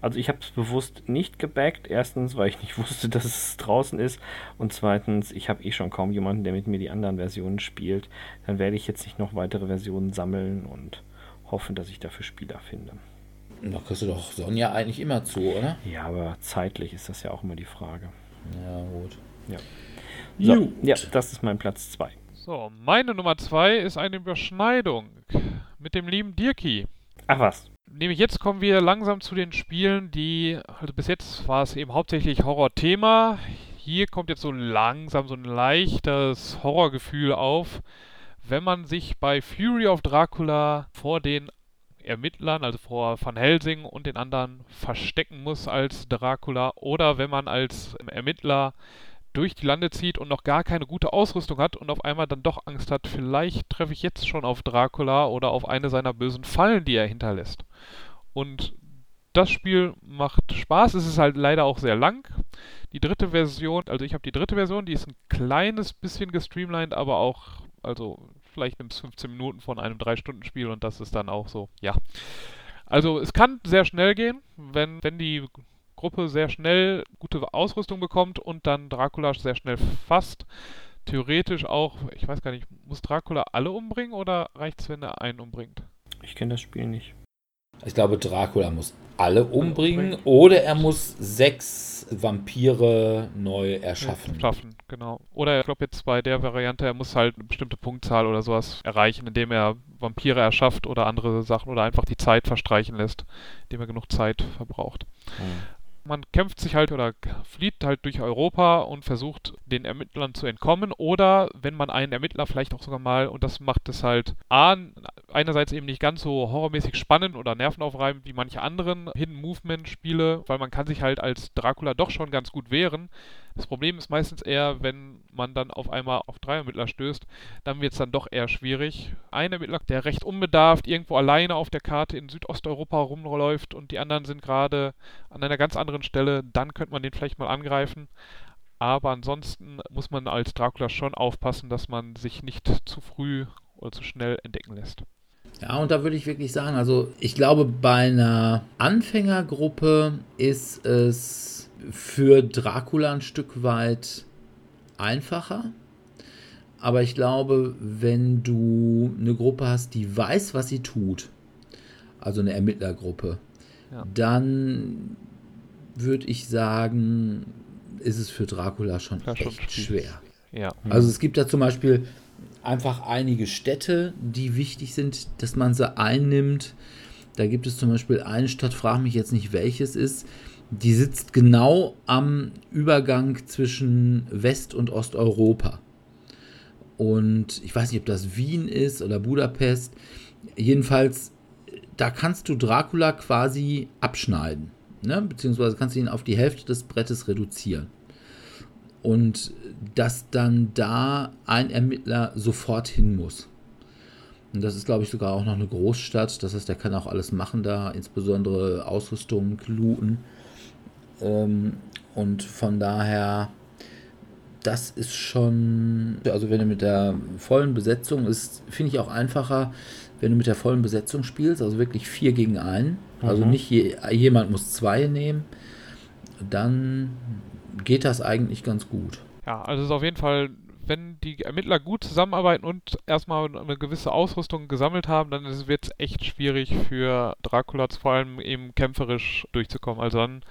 Also ich habe es bewusst nicht gebackt. Erstens, weil ich nicht wusste, dass es draußen ist. Und zweitens, ich habe eh schon kaum jemanden, der mit mir die anderen Versionen spielt. Dann werde ich jetzt nicht noch weitere Versionen sammeln und hoffen, dass ich dafür Spieler finde. Da kriegst du doch Sonja eigentlich immer zu, oder? Ja, aber zeitlich ist das ja auch immer die Frage. Ja, gut. Ja. So, Gut. ja, das ist mein Platz 2. So, meine Nummer zwei ist eine Überschneidung mit dem lieben Dirki. Ach was. Nämlich jetzt kommen wir langsam zu den Spielen, die, also bis jetzt war es eben hauptsächlich Horror-Thema. Hier kommt jetzt so langsam so ein leichtes Horrorgefühl auf, wenn man sich bei Fury of Dracula vor den Ermittlern, also vor Van Helsing und den anderen verstecken muss als Dracula oder wenn man als Ermittler durch die Lande zieht und noch gar keine gute Ausrüstung hat und auf einmal dann doch Angst hat, vielleicht treffe ich jetzt schon auf Dracula oder auf eine seiner bösen Fallen, die er hinterlässt. Und das Spiel macht Spaß. Es ist halt leider auch sehr lang. Die dritte Version, also ich habe die dritte Version, die ist ein kleines bisschen gestreamlined, aber auch, also vielleicht nimmt es 15 Minuten von einem 3-Stunden-Spiel und das ist dann auch so, ja. Also es kann sehr schnell gehen, wenn, wenn die Gruppe sehr schnell gute Ausrüstung bekommt und dann Dracula sehr schnell fasst. Theoretisch auch, ich weiß gar nicht, muss Dracula alle umbringen oder reicht es, wenn er einen umbringt? Ich kenne das Spiel nicht. Ich glaube, Dracula muss alle umbringen oder er muss sechs Vampire neu erschaffen. Schaffen, genau. Oder ich glaube jetzt bei der Variante, er muss halt eine bestimmte Punktzahl oder sowas erreichen, indem er Vampire erschafft oder andere Sachen oder einfach die Zeit verstreichen lässt, indem er genug Zeit verbraucht. Hm man kämpft sich halt oder flieht halt durch Europa und versucht den Ermittlern zu entkommen oder wenn man einen Ermittler vielleicht auch sogar mal und das macht es halt A, einerseits eben nicht ganz so horrormäßig spannend oder nervenaufreibend wie manche anderen Hidden Movement Spiele, weil man kann sich halt als Dracula doch schon ganz gut wehren. Das Problem ist meistens eher, wenn man dann auf einmal auf drei Ermittler stößt, dann wird es dann doch eher schwierig. Ein Ermittler, der recht unbedarft irgendwo alleine auf der Karte in Südosteuropa rumläuft und die anderen sind gerade an einer ganz anderen Stelle, dann könnte man den vielleicht mal angreifen. Aber ansonsten muss man als Dracula schon aufpassen, dass man sich nicht zu früh oder zu schnell entdecken lässt. Ja, und da würde ich wirklich sagen, also ich glaube, bei einer Anfängergruppe ist es für Dracula ein Stück weit einfacher. Aber ich glaube, wenn du eine Gruppe hast, die weiß, was sie tut, also eine Ermittlergruppe, ja. dann würde ich sagen, ist es für Dracula schon ja, echt schon schwer. Ja. Also es gibt da zum Beispiel einfach einige Städte, die wichtig sind, dass man sie einnimmt. Da gibt es zum Beispiel eine Stadt, frage mich jetzt nicht, welches ist, die sitzt genau am Übergang zwischen West- und Osteuropa. Und ich weiß nicht, ob das Wien ist oder Budapest. Jedenfalls, da kannst du Dracula quasi abschneiden. Ne? Beziehungsweise kannst du ihn auf die Hälfte des Brettes reduzieren und dass dann da ein Ermittler sofort hin muss. Und das ist, glaube ich, sogar auch noch eine Großstadt. Das heißt, der kann auch alles machen da, insbesondere Ausrüstung, looten. Ähm, und von daher, das ist schon, also wenn du mit der vollen Besetzung ist, finde ich auch einfacher, wenn du mit der vollen Besetzung spielst, also wirklich vier gegen einen. Also mhm. nicht je, jemand muss zwei nehmen. Dann geht das eigentlich ganz gut. Ja, also es ist auf jeden Fall, wenn die Ermittler gut zusammenarbeiten und erstmal eine gewisse Ausrüstung gesammelt haben, dann wird es echt schwierig für Dracula vor allem eben kämpferisch durchzukommen. Also dann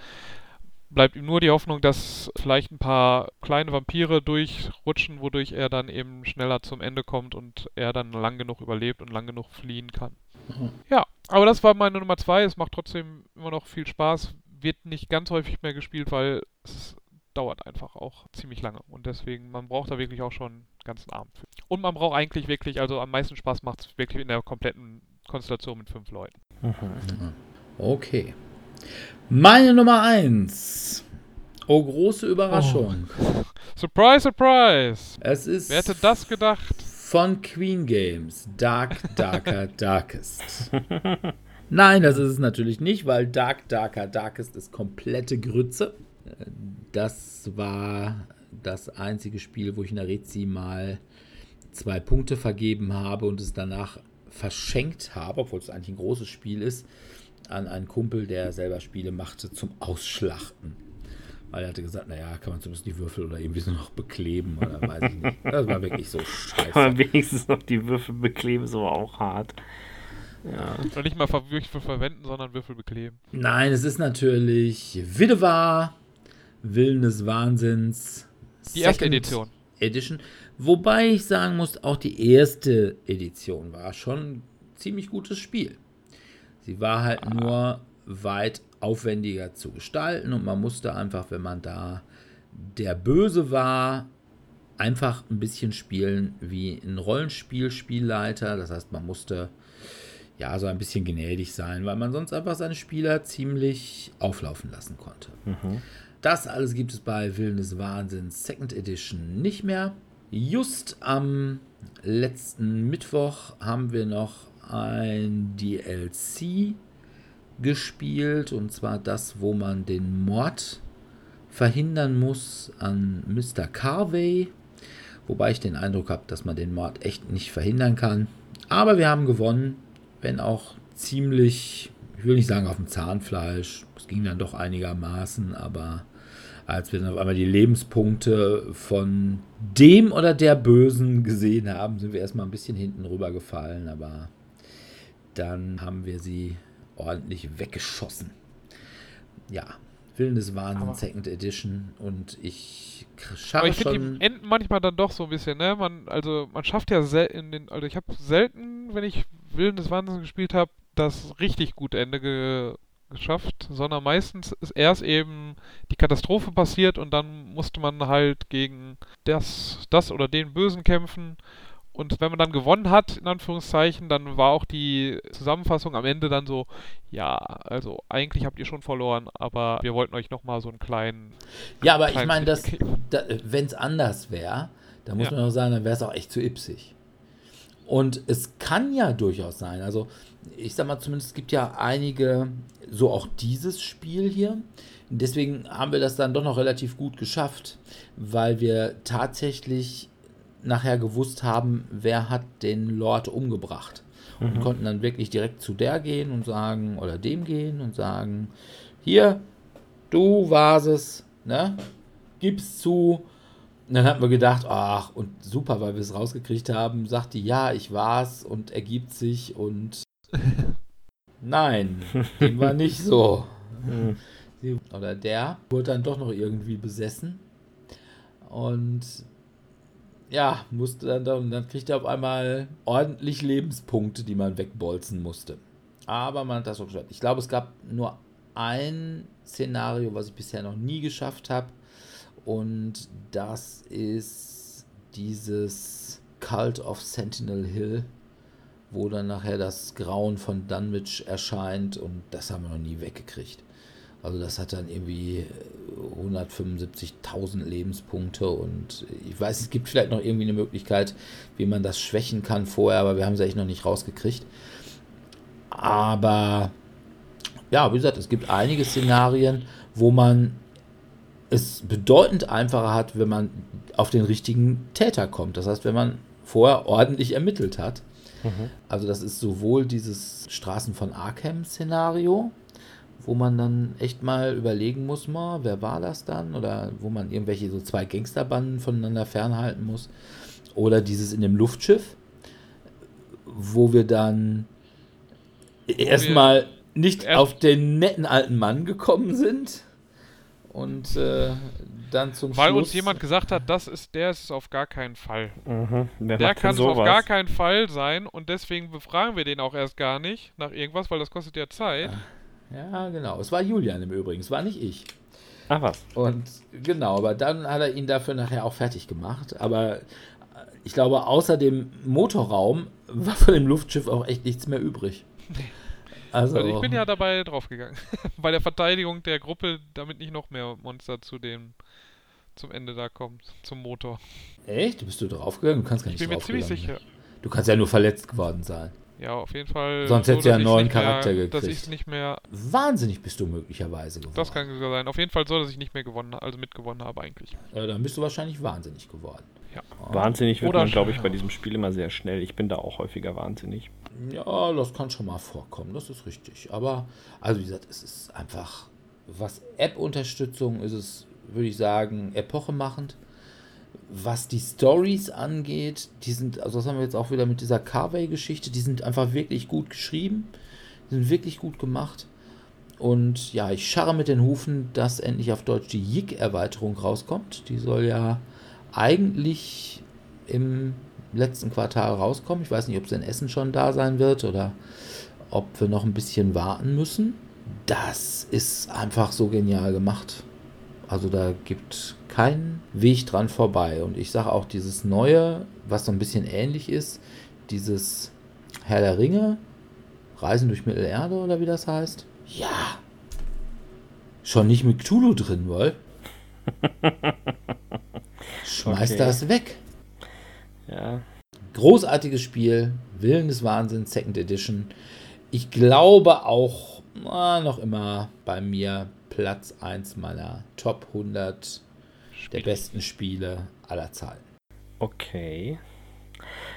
bleibt ihm nur die Hoffnung, dass vielleicht ein paar kleine Vampire durchrutschen, wodurch er dann eben schneller zum Ende kommt und er dann lang genug überlebt und lang genug fliehen kann. Mhm. Ja, aber das war meine Nummer zwei. Es macht trotzdem immer noch viel Spaß. Wird nicht ganz häufig mehr gespielt, weil es dauert einfach auch ziemlich lange. Und deswegen, man braucht da wirklich auch schon einen ganzen Abend für. Und man braucht eigentlich wirklich, also am meisten Spaß macht es wirklich in der kompletten Konstellation mit fünf Leuten. Mhm. Okay. Meine Nummer eins. Oh, große Überraschung. Oh. Surprise, surprise! Es ist. Wer hätte das gedacht? Von Queen Games. Dark, Darker, Darkest. Nein, das ist es natürlich nicht, weil Dark, Darker, Darkest ist komplette Grütze. Das war das einzige Spiel, wo ich in der Rezi mal zwei Punkte vergeben habe und es danach verschenkt habe, obwohl es eigentlich ein großes Spiel ist, an einen Kumpel, der selber Spiele machte, zum Ausschlachten. Weil er hatte gesagt, naja, kann man zumindest die Würfel oder irgendwie so noch bekleben oder weiß ich nicht. Das war wirklich so scheiße. Kann man wenigstens noch die Würfel bekleben, aber auch hart. Ja. Und nicht mal Würfel verwenden, sondern Würfel bekleben. Nein, es ist natürlich Widewa, Willen des Wahnsinns. Die erste Edition. Edition. Wobei ich sagen muss, auch die erste Edition war schon ein ziemlich gutes Spiel. Sie war halt ah. nur weit aufwendiger zu gestalten und man musste einfach, wenn man da der Böse war, einfach ein bisschen spielen wie ein Rollenspiel-Spielleiter. Das heißt, man musste ja so ein bisschen gnädig sein, weil man sonst einfach seine Spieler ziemlich auflaufen lassen konnte. Mhm. Das alles gibt es bei Willen des Wahnsinns Second Edition nicht mehr. Just am letzten Mittwoch haben wir noch ein DLC gespielt. Und zwar das, wo man den Mord verhindern muss an Mr. Carvey. Wobei ich den Eindruck habe, dass man den Mord echt nicht verhindern kann. Aber wir haben gewonnen, wenn auch ziemlich, ich will nicht sagen auf dem Zahnfleisch. Es ging dann doch einigermaßen, aber als wir dann auf einmal die Lebenspunkte von dem oder der Bösen gesehen haben, sind wir erstmal ein bisschen hinten rüber gefallen, aber dann haben wir sie ordentlich weggeschossen. Ja, Willen des Wahnsinns Second Edition und ich schaffe Aber ich finde die enden manchmal dann doch so ein bisschen, ne? Man, also man schafft ja selten, den, also ich habe selten, wenn ich Willen des Wahnsinns gespielt habe, das richtig gute Ende ge geschafft, sondern meistens ist erst eben die Katastrophe passiert und dann musste man halt gegen das, das oder den Bösen kämpfen und wenn man dann gewonnen hat, in Anführungszeichen, dann war auch die Zusammenfassung am Ende dann so, ja, also eigentlich habt ihr schon verloren, aber wir wollten euch nochmal so einen kleinen... Ja, aber ich meine, da, wenn es anders wäre, dann muss ja. man auch sagen, dann wäre es auch echt zu ipsig. Und es kann ja durchaus sein, also ich sag mal zumindest, es gibt ja einige, so auch dieses Spiel hier, deswegen haben wir das dann doch noch relativ gut geschafft, weil wir tatsächlich nachher gewusst haben, wer hat den Lord umgebracht. Und mhm. konnten dann wirklich direkt zu der gehen und sagen, oder dem gehen und sagen, hier, du warst es, ne? Gib's zu. Und dann hat man gedacht, ach, und super, weil wir es rausgekriegt haben, sagt die, ja, ich war's und ergibt sich und nein, dem war nicht so. Mhm. Oder der wurde dann doch noch irgendwie besessen. Und ja, musste dann, dann, dann kriegt er auf einmal ordentlich Lebenspunkte, die man wegbolzen musste. Aber man hat das auch geschafft. Ich glaube, es gab nur ein Szenario, was ich bisher noch nie geschafft habe. Und das ist dieses Cult of Sentinel Hill, wo dann nachher das Grauen von Dunwich erscheint. Und das haben wir noch nie weggekriegt. Also das hat dann irgendwie 175.000 Lebenspunkte und ich weiß, es gibt vielleicht noch irgendwie eine Möglichkeit, wie man das schwächen kann vorher, aber wir haben es echt noch nicht rausgekriegt. Aber ja, wie gesagt, es gibt einige Szenarien, wo man es bedeutend einfacher hat, wenn man auf den richtigen Täter kommt. Das heißt, wenn man vorher ordentlich ermittelt hat. Mhm. Also das ist sowohl dieses Straßen von Arkham-Szenario, wo man dann echt mal überlegen muss, mal, wer war das dann? Oder wo man irgendwelche so zwei Gangsterbanden voneinander fernhalten muss. Oder dieses in dem Luftschiff, wo wir dann erstmal nicht erst auf den netten alten Mann gekommen sind und äh, dann zum Weil Schluss uns jemand gesagt hat, das ist der ist es auf gar keinen Fall. Mhm, der kann es auf gar keinen Fall sein und deswegen befragen wir den auch erst gar nicht nach irgendwas, weil das kostet ja Zeit. Ja. Ja, genau. Es war Julian im Übrigen, es war nicht ich. Ach was. Und genau, aber dann hat er ihn dafür nachher auch fertig gemacht. Aber ich glaube, außer dem Motorraum war von dem Luftschiff auch echt nichts mehr übrig. Also, also ich bin ja dabei draufgegangen. Bei der Verteidigung der Gruppe, damit nicht noch mehr Monster zu dem zum Ende da kommen, zum Motor. Echt? Bist du draufgegangen? Du kannst gar nicht Ich bin mir ziemlich sicher. Du kannst ja nur verletzt geworden sein. Ja, auf jeden Fall. Sonst so, hättest du ja einen neuen Charakter mehr, gekriegt. Dass ich nicht mehr. Wahnsinnig bist du möglicherweise geworden. Das kann sogar sein. Auf jeden Fall so, dass ich nicht mehr gewonnen, also mitgewonnen habe eigentlich. Ja, dann bist du wahrscheinlich wahnsinnig geworden. Ja. Wahnsinnig wird Oder man, glaube ich, bei diesem Spiel immer sehr schnell. Ich bin da auch häufiger wahnsinnig. Ja, das kann schon mal vorkommen, das ist richtig. Aber, also wie gesagt, es ist einfach, was App-Unterstützung ist es, würde ich sagen, epochemachend was die Stories angeht, die sind, also das haben wir jetzt auch wieder mit dieser Carvey-Geschichte, die sind einfach wirklich gut geschrieben, die sind wirklich gut gemacht. Und ja, ich scharre mit den Hufen, dass endlich auf Deutsch die Yik-Erweiterung rauskommt. Die soll ja eigentlich im letzten Quartal rauskommen. Ich weiß nicht, ob es in Essen schon da sein wird oder ob wir noch ein bisschen warten müssen. Das ist einfach so genial gemacht. Also da gibt kein Weg dran vorbei. Und ich sage auch dieses Neue, was so ein bisschen ähnlich ist, dieses Herr der Ringe, Reisen durch Mittelerde oder wie das heißt. Ja. Schon nicht mit Cthulhu drin, wohl. Schmeiß okay. das weg. Ja. Großartiges Spiel, Willen des Wahnsinns, Second Edition. Ich glaube auch, na, noch immer bei mir Platz 1 meiner Top 100 der besten Spiele aller Zeiten. Okay.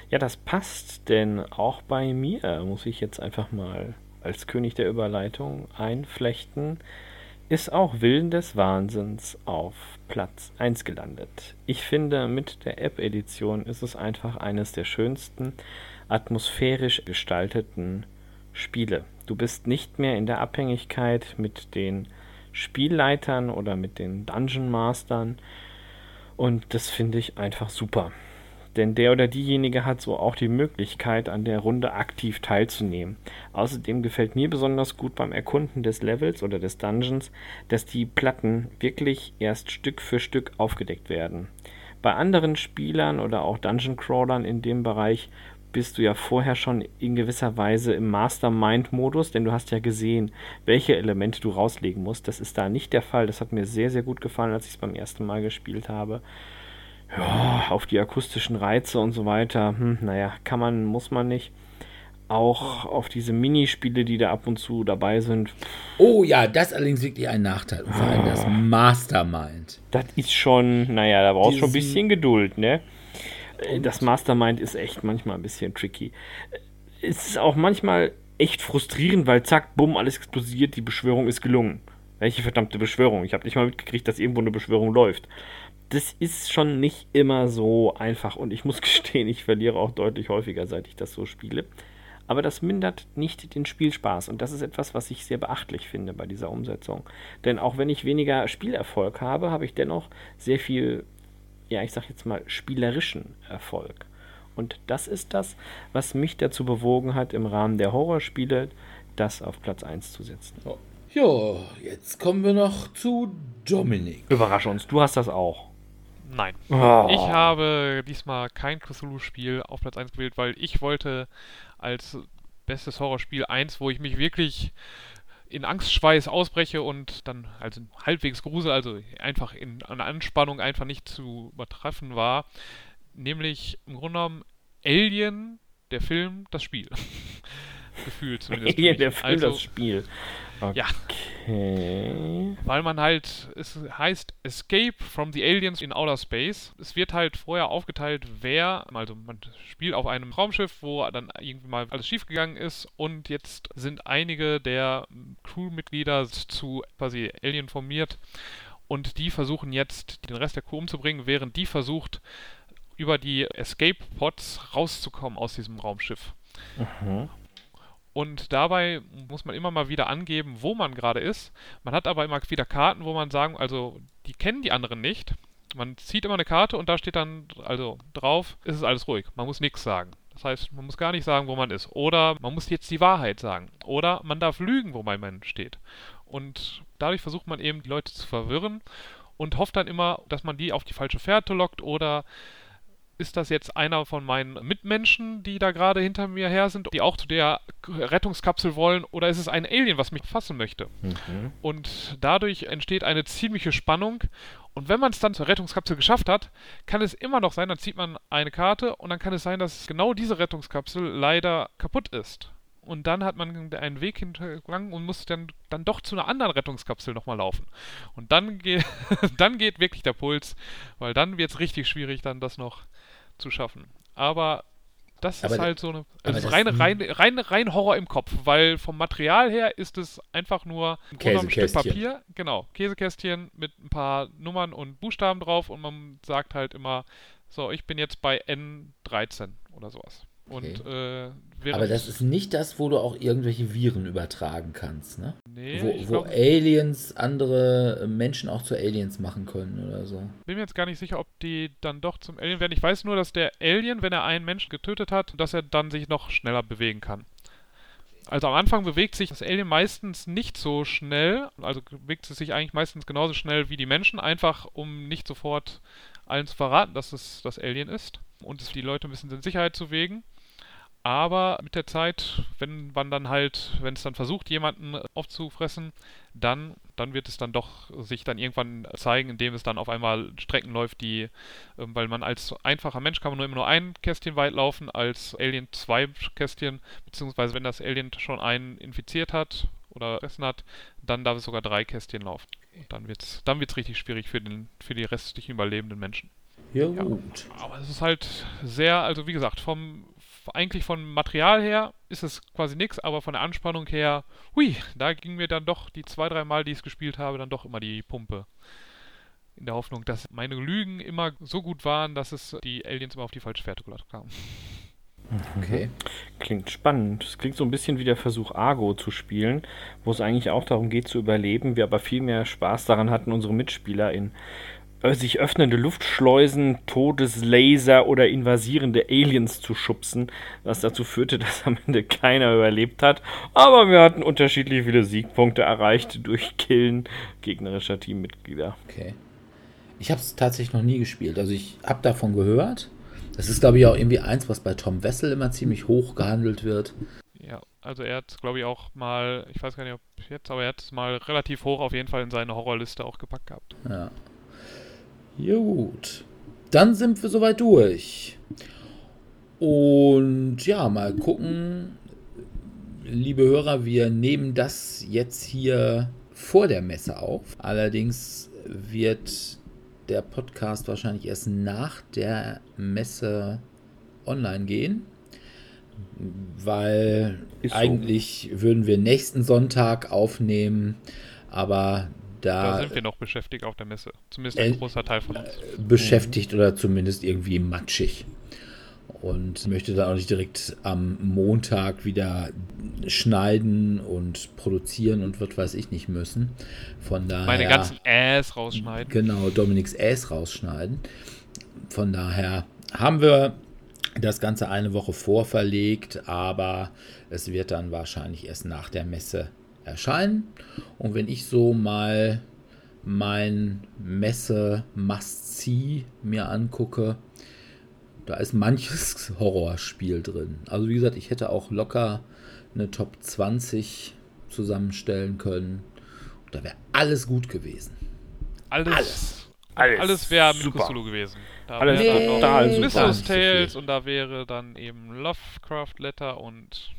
Ja, das passt, denn auch bei mir muss ich jetzt einfach mal als König der Überleitung einflechten, ist auch Willen des Wahnsinns auf Platz 1 gelandet. Ich finde, mit der App-Edition ist es einfach eines der schönsten, atmosphärisch gestalteten Spiele. Du bist nicht mehr in der Abhängigkeit mit den Spielleitern oder mit den Dungeon Mastern und das finde ich einfach super. Denn der oder diejenige hat so auch die Möglichkeit, an der Runde aktiv teilzunehmen. Außerdem gefällt mir besonders gut beim Erkunden des Levels oder des Dungeons, dass die Platten wirklich erst Stück für Stück aufgedeckt werden. Bei anderen Spielern oder auch Dungeon Crawlern in dem Bereich bist du ja vorher schon in gewisser Weise im Mastermind-Modus, denn du hast ja gesehen, welche Elemente du rauslegen musst. Das ist da nicht der Fall. Das hat mir sehr, sehr gut gefallen, als ich es beim ersten Mal gespielt habe. Ja, auf die akustischen Reize und so weiter, hm, naja, kann man, muss man nicht. Auch auf diese Minispiele, die da ab und zu dabei sind. Oh ja, das allerdings wirklich ein Nachteil. Und vor allem das Mastermind. Das ist schon, naja, da brauchst du schon ein bisschen Geduld, ne? Das Mastermind ist echt manchmal ein bisschen tricky. Es ist auch manchmal echt frustrierend, weil zack, bumm, alles explodiert, die Beschwörung ist gelungen. Welche verdammte Beschwörung? Ich habe nicht mal mitgekriegt, dass irgendwo eine Beschwörung läuft. Das ist schon nicht immer so einfach und ich muss gestehen, ich verliere auch deutlich häufiger, seit ich das so spiele. Aber das mindert nicht den Spielspaß und das ist etwas, was ich sehr beachtlich finde bei dieser Umsetzung. Denn auch wenn ich weniger Spielerfolg habe, habe ich dennoch sehr viel ja, ich sag jetzt mal, spielerischen Erfolg. Und das ist das, was mich dazu bewogen hat, im Rahmen der Horrorspiele das auf Platz 1 zu setzen. Oh. Ja, jetzt kommen wir noch zu Dominik. Überrasche uns, du hast das auch. Nein. Oh. Ich habe diesmal kein Cthulhu-Spiel auf Platz 1 gewählt, weil ich wollte als bestes Horrorspiel eins, wo ich mich wirklich in Angstschweiß ausbreche und dann also halbwegs Grusel, also einfach in einer Anspannung einfach nicht zu übertreffen war, nämlich im Grunde genommen Alien, der Film, das Spiel. Gefühlt zumindest. Alien, der Film, also, das Spiel. Okay. Ja. Weil man halt, es heißt Escape from the Aliens in Outer Space. Es wird halt vorher aufgeteilt, wer, also man spielt auf einem Raumschiff, wo dann irgendwie mal alles schiefgegangen ist und jetzt sind einige der Crewmitglieder zu quasi Alien formiert und die versuchen jetzt den Rest der Crew umzubringen, während die versucht, über die Escape Pods rauszukommen aus diesem Raumschiff. Mhm. Und dabei muss man immer mal wieder angeben, wo man gerade ist. Man hat aber immer wieder Karten, wo man sagen, also die kennen die anderen nicht. Man zieht immer eine Karte und da steht dann also drauf, ist es alles ruhig. Man muss nichts sagen. Das heißt, man muss gar nicht sagen, wo man ist. Oder man muss jetzt die Wahrheit sagen. Oder man darf lügen, wo man steht. Und dadurch versucht man eben, die Leute zu verwirren und hofft dann immer, dass man die auf die falsche Fährte lockt oder ist das jetzt einer von meinen Mitmenschen, die da gerade hinter mir her sind, die auch zu der Rettungskapsel wollen, oder ist es ein Alien, was mich fassen möchte? Mhm. Und dadurch entsteht eine ziemliche Spannung. Und wenn man es dann zur Rettungskapsel geschafft hat, kann es immer noch sein, dann zieht man eine Karte und dann kann es sein, dass genau diese Rettungskapsel leider kaputt ist. Und dann hat man einen Weg hintergangen und muss dann, dann doch zu einer anderen Rettungskapsel nochmal laufen. Und dann, ge dann geht wirklich der Puls, weil dann wird es richtig schwierig, dann das noch zu schaffen. Aber das aber ist halt so eine also rein, rein, rein, rein Horror im Kopf, weil vom Material her ist es einfach nur ein Stück Papier, genau, Käsekästchen mit ein paar Nummern und Buchstaben drauf und man sagt halt immer, so, ich bin jetzt bei N13 oder sowas. Und, okay. äh, Aber das ist nicht das, wo du auch irgendwelche Viren übertragen kannst, ne? Nee, wo, wo glaub, Aliens andere Menschen auch zu Aliens machen können oder so. Bin mir jetzt gar nicht sicher, ob die dann doch zum Alien werden. Ich weiß nur, dass der Alien, wenn er einen Menschen getötet hat, dass er dann sich noch schneller bewegen kann. Also am Anfang bewegt sich das Alien meistens nicht so schnell, also bewegt es sich eigentlich meistens genauso schnell wie die Menschen, einfach um nicht sofort allen zu verraten, dass es das Alien ist und es die Leute ein bisschen in Sicherheit zu wägen. Aber mit der Zeit, wenn man dann halt, wenn es dann versucht, jemanden aufzufressen, dann, dann wird es dann doch sich dann irgendwann zeigen, indem es dann auf einmal Strecken läuft, die, äh, weil man als einfacher Mensch kann man nur immer nur ein Kästchen weit laufen, als Alien zwei Kästchen, beziehungsweise wenn das Alien schon einen infiziert hat oder Essen hat, dann darf es sogar drei Kästchen laufen. Und dann wird es dann wird's richtig schwierig für, den, für die restlichen überlebenden Menschen. Ja, Ja. gut. Aber es ist halt sehr, also wie gesagt, vom eigentlich vom Material her ist es quasi nichts, aber von der Anspannung her, hui, da ging mir dann doch die zwei, drei Mal, die ich es gespielt habe, dann doch immer die Pumpe. In der Hoffnung, dass meine Lügen immer so gut waren, dass es die Aliens immer auf die falsche Fährte gelassen kamen. Okay. Klingt spannend. Es klingt so ein bisschen wie der Versuch, Argo zu spielen, wo es eigentlich auch darum geht zu überleben, wir aber viel mehr Spaß daran hatten, unsere Mitspieler in sich öffnende Luftschleusen, Todeslaser oder invasierende Aliens zu schubsen, was dazu führte, dass am Ende keiner überlebt hat. Aber wir hatten unterschiedlich viele Siegpunkte erreicht durch Killen gegnerischer Teammitglieder. Okay. Ich habe es tatsächlich noch nie gespielt. Also ich habe davon gehört. Das ist, glaube ich, auch irgendwie eins, was bei Tom Wessel immer ziemlich hoch gehandelt wird. Ja, also er hat glaube ich auch mal, ich weiß gar nicht ob jetzt, aber er hat es mal relativ hoch auf jeden Fall in seine Horrorliste auch gepackt gehabt. Ja. Gut. Dann sind wir soweit durch. Und ja, mal gucken. Liebe Hörer, wir nehmen das jetzt hier vor der Messe auf. Allerdings wird der Podcast wahrscheinlich erst nach der Messe online gehen. Weil so. eigentlich würden wir nächsten Sonntag aufnehmen, aber Da da sind wir noch beschäftigt auf der Messe. Zumindest Äh, ein großer Teil von uns. beschäftigt oder zumindest irgendwie matschig. Und möchte dann auch nicht direkt am Montag wieder schneiden und produzieren und was weiß ich nicht müssen. Von daher. Meine ganzen Äs rausschneiden. Genau, Dominiks Äs rausschneiden. Von daher haben wir das Ganze eine Woche vorverlegt, aber es wird dann wahrscheinlich erst nach der Messe erscheinen. Und wenn ich so mal mein Messe Must-See mir angucke, da ist manches Horrorspiel drin. Also wie gesagt, ich hätte auch locker eine Top 20 zusammenstellen können. Und da wäre alles gut gewesen. Alles, Alles. Alles alles, wäre mit. Cthulhu gewesen. Da Alles wäre dann noch total. Tales und da wäre dann eben Lovecraft Letter und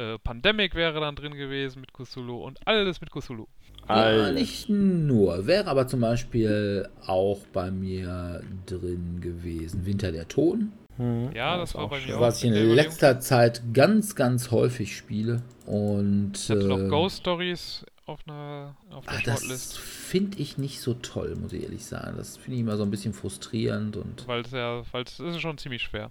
äh, Pandemic wäre dann drin gewesen mit Cthulhu und alles mit Cthulhu. Ja, nicht nur. Wäre aber zum Beispiel auch bei mir drin gewesen. Winter der Toten. Hm. Ja, das war bei mir auch. Was ich in letzter Zeit ganz, ganz häufig spiele. Und Ich hatte noch äh, Ghost Stories auf einer auf der ah, das finde ich nicht so toll, muss ich ehrlich sagen. Das finde ich immer so ein bisschen frustrierend und weil es ja, weil es ist schon ziemlich schwer.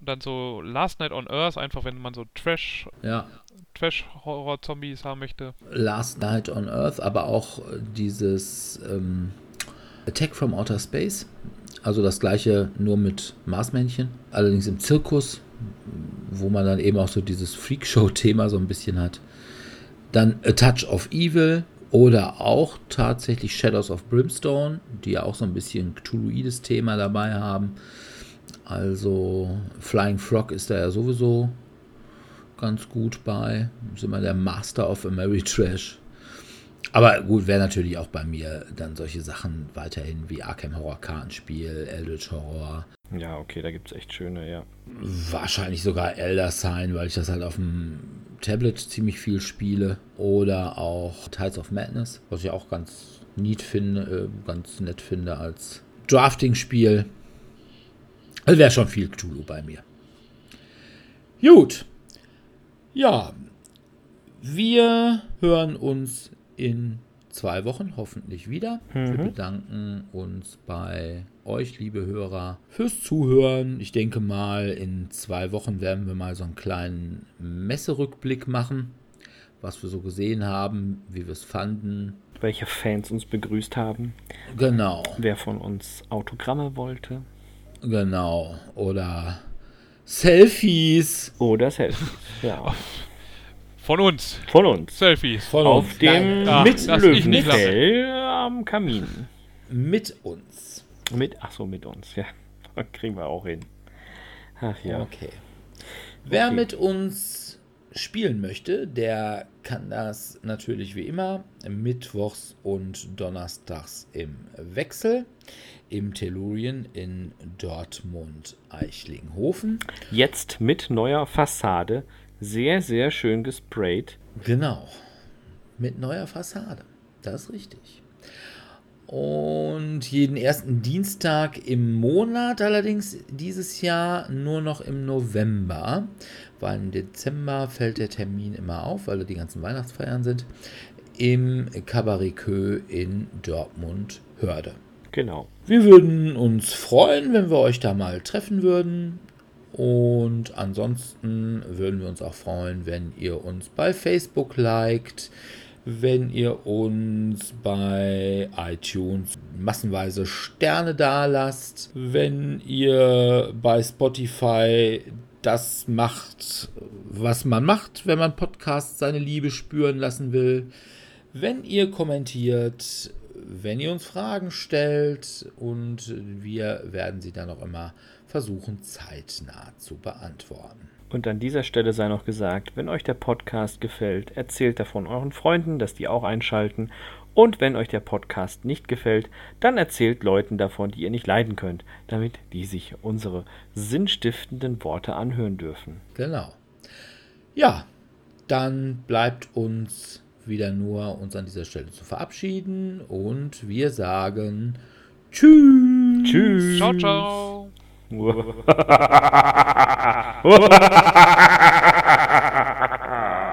Und dann so Last Night on Earth, einfach wenn man so Trash, ja, Trash-Horror-Zombies haben möchte. Last Night on Earth, aber auch äh, dieses ähm, Attack from Outer Space. Also das gleiche nur mit Marsmännchen. Allerdings im Zirkus, wo man dann eben auch so dieses Freakshow-Thema so ein bisschen hat. Dann A Touch of Evil oder auch tatsächlich Shadows of Brimstone, die ja auch so ein bisschen Cthulhuides Thema dabei haben. Also Flying Frog ist da ja sowieso ganz gut bei. Ist immer der Master of Ameritrash. Aber gut, wäre natürlich auch bei mir dann solche Sachen weiterhin wie Arkham Horror Kartenspiel, Eldritch Horror, Ja, okay, da gibt es echt schöne, ja. wahrscheinlich sogar Elder Sign, weil ich das halt auf dem Tablet ziemlich viel spiele. Oder auch Tides of Madness, was ich auch ganz neat finde, äh, ganz nett finde als Drafting-Spiel. Also wäre schon viel Cthulhu bei mir. Gut. Ja. Wir hören uns in zwei Wochen hoffentlich wieder. Wir bedanken uns bei euch, liebe Hörer, fürs Zuhören. Ich denke mal, in zwei Wochen werden wir mal so einen kleinen Messerückblick machen, was wir so gesehen haben, wie wir es fanden. Welche Fans uns begrüßt haben, Genau, wer von uns Autogramme wollte genau. Oder Selfies. oder Selfies. Ja, Von uns. von uns. Selfies. Von Auf uns. dem Nein, Ah, mit, Löwenfell am Kamin. mit uns. Mit, ach so, mit uns, ja. Kriegen wir auch hin. Ach ja. Okay. Wer Okay. mit uns spielen möchte, der kann das natürlich wie immer mittwochs und donnerstags im Wechsel im Tellurien in Dortmund-Eichlinghofen. Jetzt mit neuer Fassade. Sehr, sehr schön gesprayt. Genau. Mit neuer Fassade. Das ist richtig. Und jeden ersten Dienstag im Monat, allerdings dieses Jahr nur noch im November, weil im Dezember fällt der Termin immer auf, weil da die ganzen Weihnachtsfeiern sind, im Cabaret Queue in Dortmund-Hörde. Genau. Wir würden uns freuen, wenn wir euch da mal treffen würden. Und ansonsten würden wir uns auch freuen, wenn ihr uns bei Facebook liked, wenn ihr uns bei iTunes massenweise Sterne dalasst, wenn ihr bei Spotify das macht, was man macht, wenn man Podcasts seine Liebe spüren lassen will, wenn ihr kommentiert, wenn ihr uns Fragen stellt und wir werden sie dann auch immer versuchen zeitnah zu beantworten. Und an dieser Stelle sei noch gesagt, wenn euch der Podcast gefällt, erzählt davon euren Freunden, dass die auch einschalten. Und wenn euch der Podcast nicht gefällt, dann erzählt Leuten davon, die ihr nicht leiden könnt, damit die sich unsere sinnstiftenden Worte anhören dürfen. Genau. Ja, dann bleibt uns wieder nur uns an dieser Stelle zu verabschieden und wir sagen Tschüss. Tschüss. Ciao, ciao.